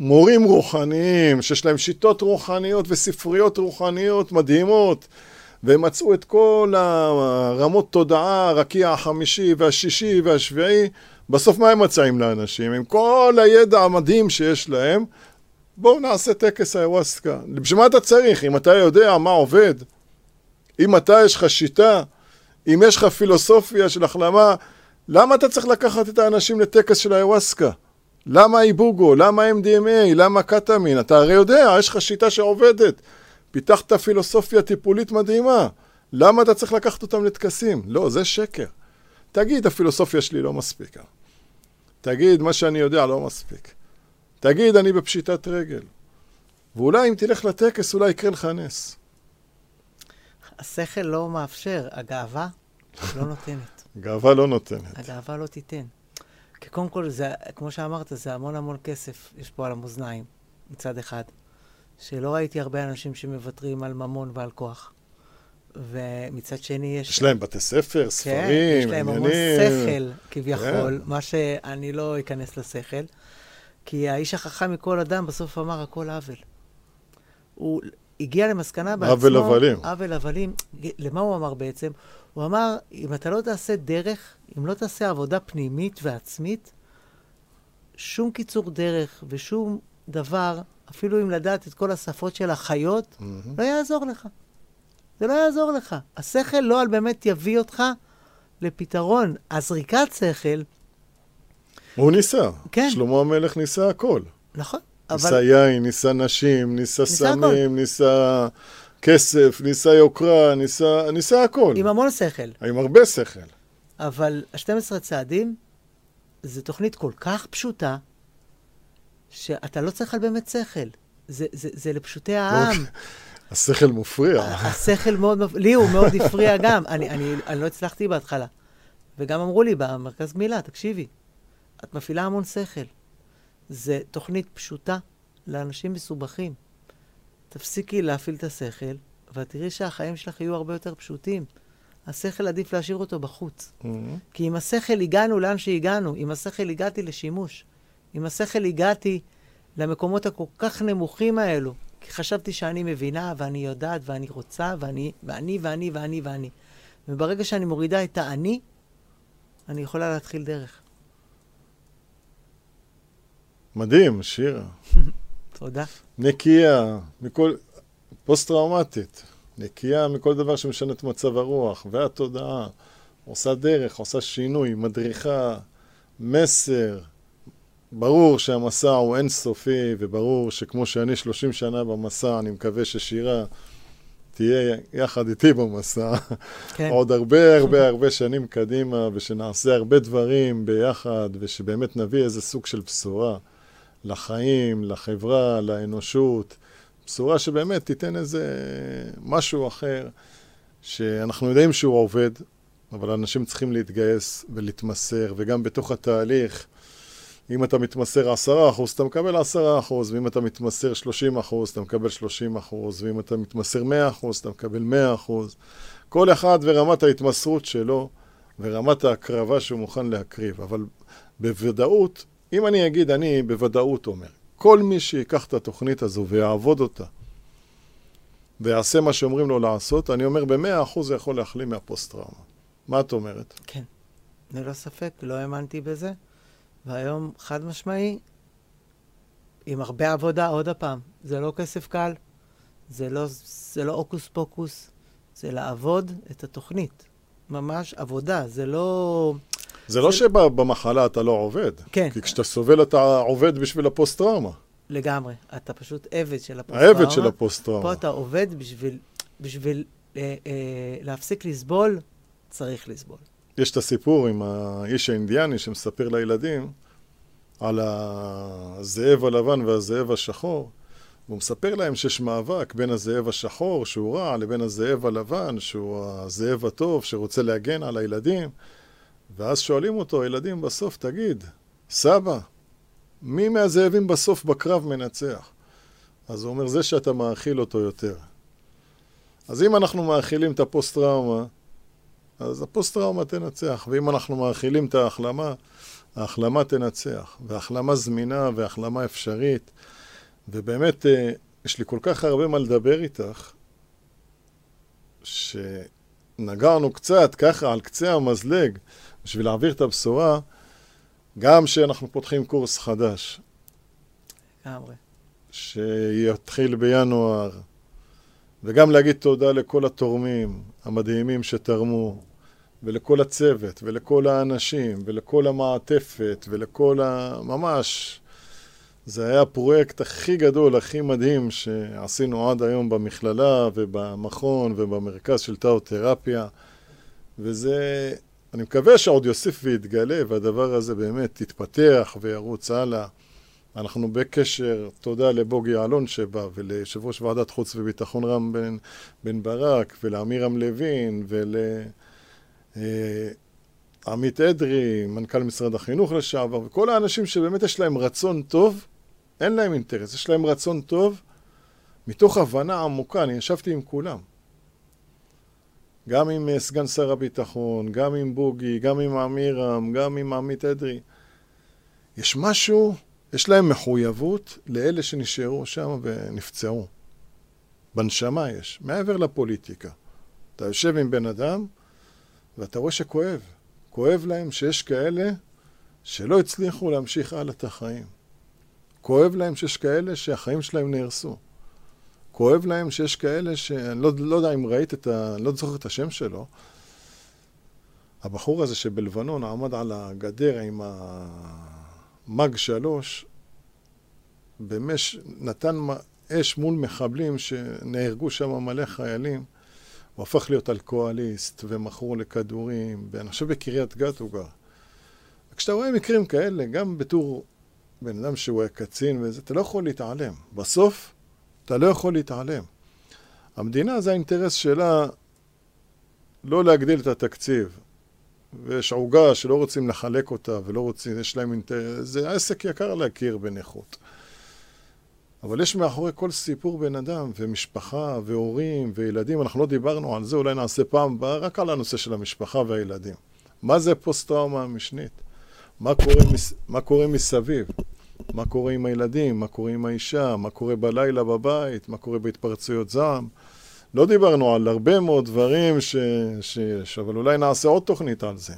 מורים רוחניים, שיש להם שיטות רוחניות וספריות רוחניות מדהימות, והם מצאו את כל הרמות תודעה, הרקיע החמישי והשישי והשביעי, בסוף מה הם מצאים לאנשים? עם כל הידע המדהים שיש להם, בואו נעשה טקס איווסקה. בשביל מה אתה צריך? אם אתה יודע מה עובד, אם אתה יש לך שיטה, אם יש לך פילוסופיה של החלמה, למה אתה צריך לקחת את האנשים לטקס של איווסקה? למה איבוגו? למה MDMA? למה קטמין? אתה הרי יודע, יש לך שיטה שעובדת. פיתחת פילוסופיה טיפולית מדהימה. למה אתה צריך לקחת אותם לטקסים? לא, זה שקר. תגיד, הפילוסופיה שלי לא מספיקה. תגיד, מה שאני יודע לא מספיק. תגיד, אני בפשיטת רגל. ואולי אם תלך לטקס, אולי יקרה לך נס. השכל לא מאפשר, הגאווה לא נותנת. (laughs) גאווה לא נותנת. הגאווה לא תיתן. כי קודם כל, זה, כמו שאמרת, זה המון המון כסף יש פה על המאזניים, מצד אחד. שלא ראיתי הרבה אנשים שמוותרים על ממון ועל כוח. ומצד שני יש... יש להם בתי ספר, כן, ספרים, עניינים. כן, יש להם המון שכל, כביכול, כן. מה שאני לא אכנס לשכל. כי האיש החכם מכל אדם בסוף אמר הכל עוול. הוא הגיע למסקנה בעצמו... עוול הבלים. עוול הבלים. למה הוא אמר בעצם? הוא אמר, אם אתה לא תעשה דרך, אם לא תעשה עבודה פנימית ועצמית, שום קיצור דרך ושום דבר, אפילו אם לדעת את כל השפות של החיות, mm-hmm. לא יעזור לך. זה לא יעזור לך. השכל לא על באמת יביא אותך לפתרון. הזריקת שכל... הוא ניסה. כן. שלמה המלך ניסה הכל. נכון. ניסה אבל... יין, ניסה נשים, ניסה סמים, ניסה כסף, ניסה יוקרה, ניסה, ניסה הכל. עם המון שכל. עם הרבה שכל. אבל ה-12 צעדים זו תוכנית כל כך פשוטה, שאתה לא צריך על באמת שכל. זה, זה, זה לפשוטי לא, העם. (laughs) השכל מפריע. השכל מאוד, מפריע, לי הוא מאוד הפריע גם. אני, אני, אני לא הצלחתי בהתחלה. וגם אמרו לי במרכז גמילה, תקשיבי, את מפעילה המון שכל. זה תוכנית פשוטה לאנשים מסובכים. תפסיקי להפעיל את השכל, ואת תראי שהחיים שלך יהיו הרבה יותר פשוטים. השכל עדיף להשאיר אותו בחוץ. Mm-hmm. כי עם השכל הגענו לאן שהגענו, עם השכל הגעתי לשימוש. עם השכל הגעתי למקומות הכל כך נמוכים האלו. כי חשבתי שאני מבינה, ואני יודעת, ואני רוצה, ואני, ואני, ואני, ואני, ואני. וברגע שאני מורידה את האני, אני יכולה להתחיל דרך. מדהים, שירה. (laughs) תודה. נקייה מכל... פוסט-טראומטית. נקייה מכל דבר שמשנה את מצב הרוח והתודעה. עושה דרך, עושה שינוי, מדריכה, מסר. ברור שהמסע הוא אינסופי, וברור שכמו שאני 30 שנה במסע, אני מקווה ששירה תהיה יחד איתי במסע. כן. עוד הרבה הרבה הרבה שנים קדימה, ושנעשה הרבה דברים ביחד, ושבאמת נביא איזה סוג של בשורה לחיים, לחברה, לאנושות. בשורה שבאמת תיתן איזה משהו אחר, שאנחנו יודעים שהוא עובד, אבל אנשים צריכים להתגייס ולהתמסר, וגם בתוך התהליך, אם אתה מתמסר עשרה אחוז, אתה מקבל עשרה אחוז, ואם אתה מתמסר שלושים אחוז, אתה מקבל שלושים אחוז, ואם אתה מתמסר מאה אחוז, אתה מקבל מאה אחוז. כל אחד ורמת ההתמסרות שלו, ורמת ההקרבה שהוא מוכן להקריב. אבל בוודאות, אם אני אגיד, אני בוודאות אומר, כל מי שיקח את התוכנית הזו ויעבוד אותה, ויעשה מה שאומרים לו לעשות, אני אומר, במאה אחוז זה יכול להחלים מהפוסט-טראומה. מה את אומרת? כן. ללא ספק, לא האמנתי בזה. והיום, חד משמעי, עם הרבה עבודה, עוד הפעם, זה לא כסף קל, זה לא, זה לא הוקוס פוקוס, זה לעבוד את התוכנית. ממש עבודה, זה לא... זה לא שבמחלה אתה לא עובד. כן. כי כשאתה סובל אתה עובד בשביל הפוסט-טראומה. לגמרי. אתה פשוט עבד של הפוסט-טראומה. העבד של הפוסט-טראומה. פה אתה עובד בשביל, בשביל אה, אה, להפסיק לסבול, צריך לסבול. יש את הסיפור עם האיש האינדיאני שמספר לילדים על הזאב הלבן והזאב השחור. והוא מספר להם שיש מאבק בין הזאב השחור, שהוא רע, לבין הזאב הלבן, שהוא הזאב הטוב, שרוצה להגן על הילדים. ואז שואלים אותו, הילדים בסוף, תגיד, סבא, מי מהזאבים בסוף בקרב מנצח? אז הוא אומר, זה שאתה מאכיל אותו יותר. אז אם אנחנו מאכילים את הפוסט-טראומה, אז הפוסט-טראומה תנצח, ואם אנחנו מאכילים את ההחלמה, ההחלמה תנצח. והחלמה זמינה והחלמה אפשרית. ובאמת, אה, יש לי כל כך הרבה מה לדבר איתך, שנגענו קצת, ככה, על קצה המזלג, בשביל להעביר את הבשורה, גם שאנחנו פותחים קורס חדש. לגמרי. שיתחיל בינואר, וגם להגיד תודה לכל התורמים המדהימים שתרמו, ולכל הצוות, ולכל האנשים, ולכל המעטפת, ולכל ה... ממש... זה היה הפרויקט הכי גדול, הכי מדהים שעשינו עד היום במכללה ובמכון ובמרכז של תאותרפיה וזה, אני מקווה שעוד יוסיף ויתגלה והדבר הזה באמת יתפתח וירוץ הלאה. אנחנו בקשר, תודה לבוגי אלון שבא וליושב ראש ועדת חוץ וביטחון רם בן, בן ברק ולאמירם לוין ולעמית אדרי, מנכ"ל משרד החינוך לשעבר וכל האנשים שבאמת יש להם רצון טוב אין להם אינטרס, יש להם רצון טוב, מתוך הבנה עמוקה, אני ישבתי עם כולם. גם עם uh, סגן שר הביטחון, גם עם בוגי, גם עם עמירם, גם עם עמית אדרי. יש משהו, יש להם מחויבות לאלה שנשארו שם ונפצעו. בנשמה יש, מעבר לפוליטיקה. אתה יושב עם בן אדם ואתה רואה שכואב. כואב להם שיש כאלה שלא הצליחו להמשיך הלאה את החיים. כואב להם שיש כאלה שהחיים שלהם נהרסו. כואב להם שיש כאלה ש... אני לא, לא יודע אם ראית את ה... לא זוכר את השם שלו. הבחור הזה שבלבנון עמד על הגדר עם המאג שלוש, במש... נתן אש מול מחבלים שנהרגו שם מלא חיילים. הוא הפך להיות אלכוהוליסט ומכור לכדורים, ואני חושב בקריית גת הוא גר. וכשאתה רואה מקרים כאלה, גם בתור בן אדם שהוא היה קצין וזה, אתה לא יכול להתעלם. בסוף, אתה לא יכול להתעלם. המדינה, זה האינטרס שלה לא להגדיל את התקציב. ויש עוגה שלא רוצים לחלק אותה ולא רוצים, יש להם אינטרס, זה עסק יקר להכיר בנכות. אבל יש מאחורי כל סיפור בן אדם, ומשפחה, והורים, וילדים. אנחנו לא דיברנו על זה, אולי נעשה פעם הבאה רק על הנושא של המשפחה והילדים. מה זה פוסט-טראומה משנית? מה קורה, מס... מה קורה מסביב? מה קורה עם הילדים? מה קורה עם האישה? מה קורה בלילה בבית? מה קורה בהתפרצויות זעם? לא דיברנו על הרבה מאוד דברים ש... שיש, אבל אולי נעשה עוד תוכנית על זה.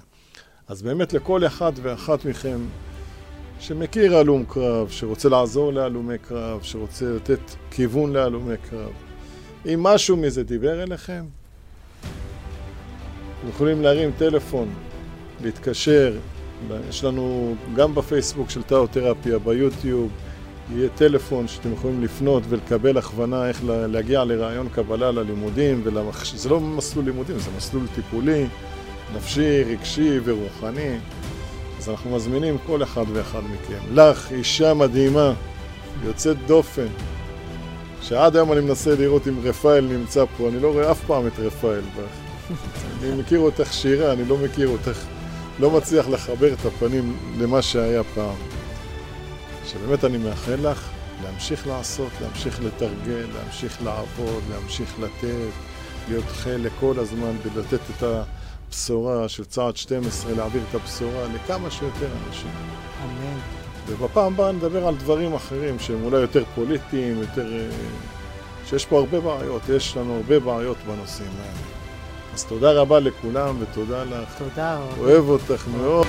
אז באמת לכל אחד ואחת מכם שמכיר הלום קרב, שרוצה לעזור להלומי קרב, שרוצה לתת כיוון להלומי קרב, אם משהו מזה דיבר אליכם, אתם יכולים להרים טלפון, להתקשר, יש לנו גם בפייסבוק של טאו-תרפיה, ביוטיוב, יהיה טלפון שאתם יכולים לפנות ולקבל הכוונה איך להגיע לרעיון קבלה ללימודים, ולמח... זה לא מסלול לימודים, זה מסלול טיפולי, נפשי, רגשי ורוחני. אז אנחנו מזמינים כל אחד ואחד מכם. לך, אישה מדהימה, יוצאת דופן, שעד היום אני מנסה לראות אם רפאל נמצא פה, אני לא רואה אף פעם את רפאל. (laughs) אני מכיר אותך שירה, אני לא מכיר אותך, לא מצליח לחבר את הפנים למה שהיה פעם. שבאמת אני מאחל לך להמשיך לעשות, להמשיך לתרגל, להמשיך לעבוד, להמשיך לתת, להיות חלק כל הזמן ולתת את הבשורה של צעד 12, להעביר את הבשורה לכמה שיותר אנשים. אמן. ובפעם הבאה נדבר על דברים אחרים שהם אולי יותר פוליטיים, יותר... אה, שיש פה הרבה בעיות, יש לנו הרבה בעיות בנושאים האלה. אז תודה רבה לכולם ותודה לך. תודה. אוהב אותך מאוד.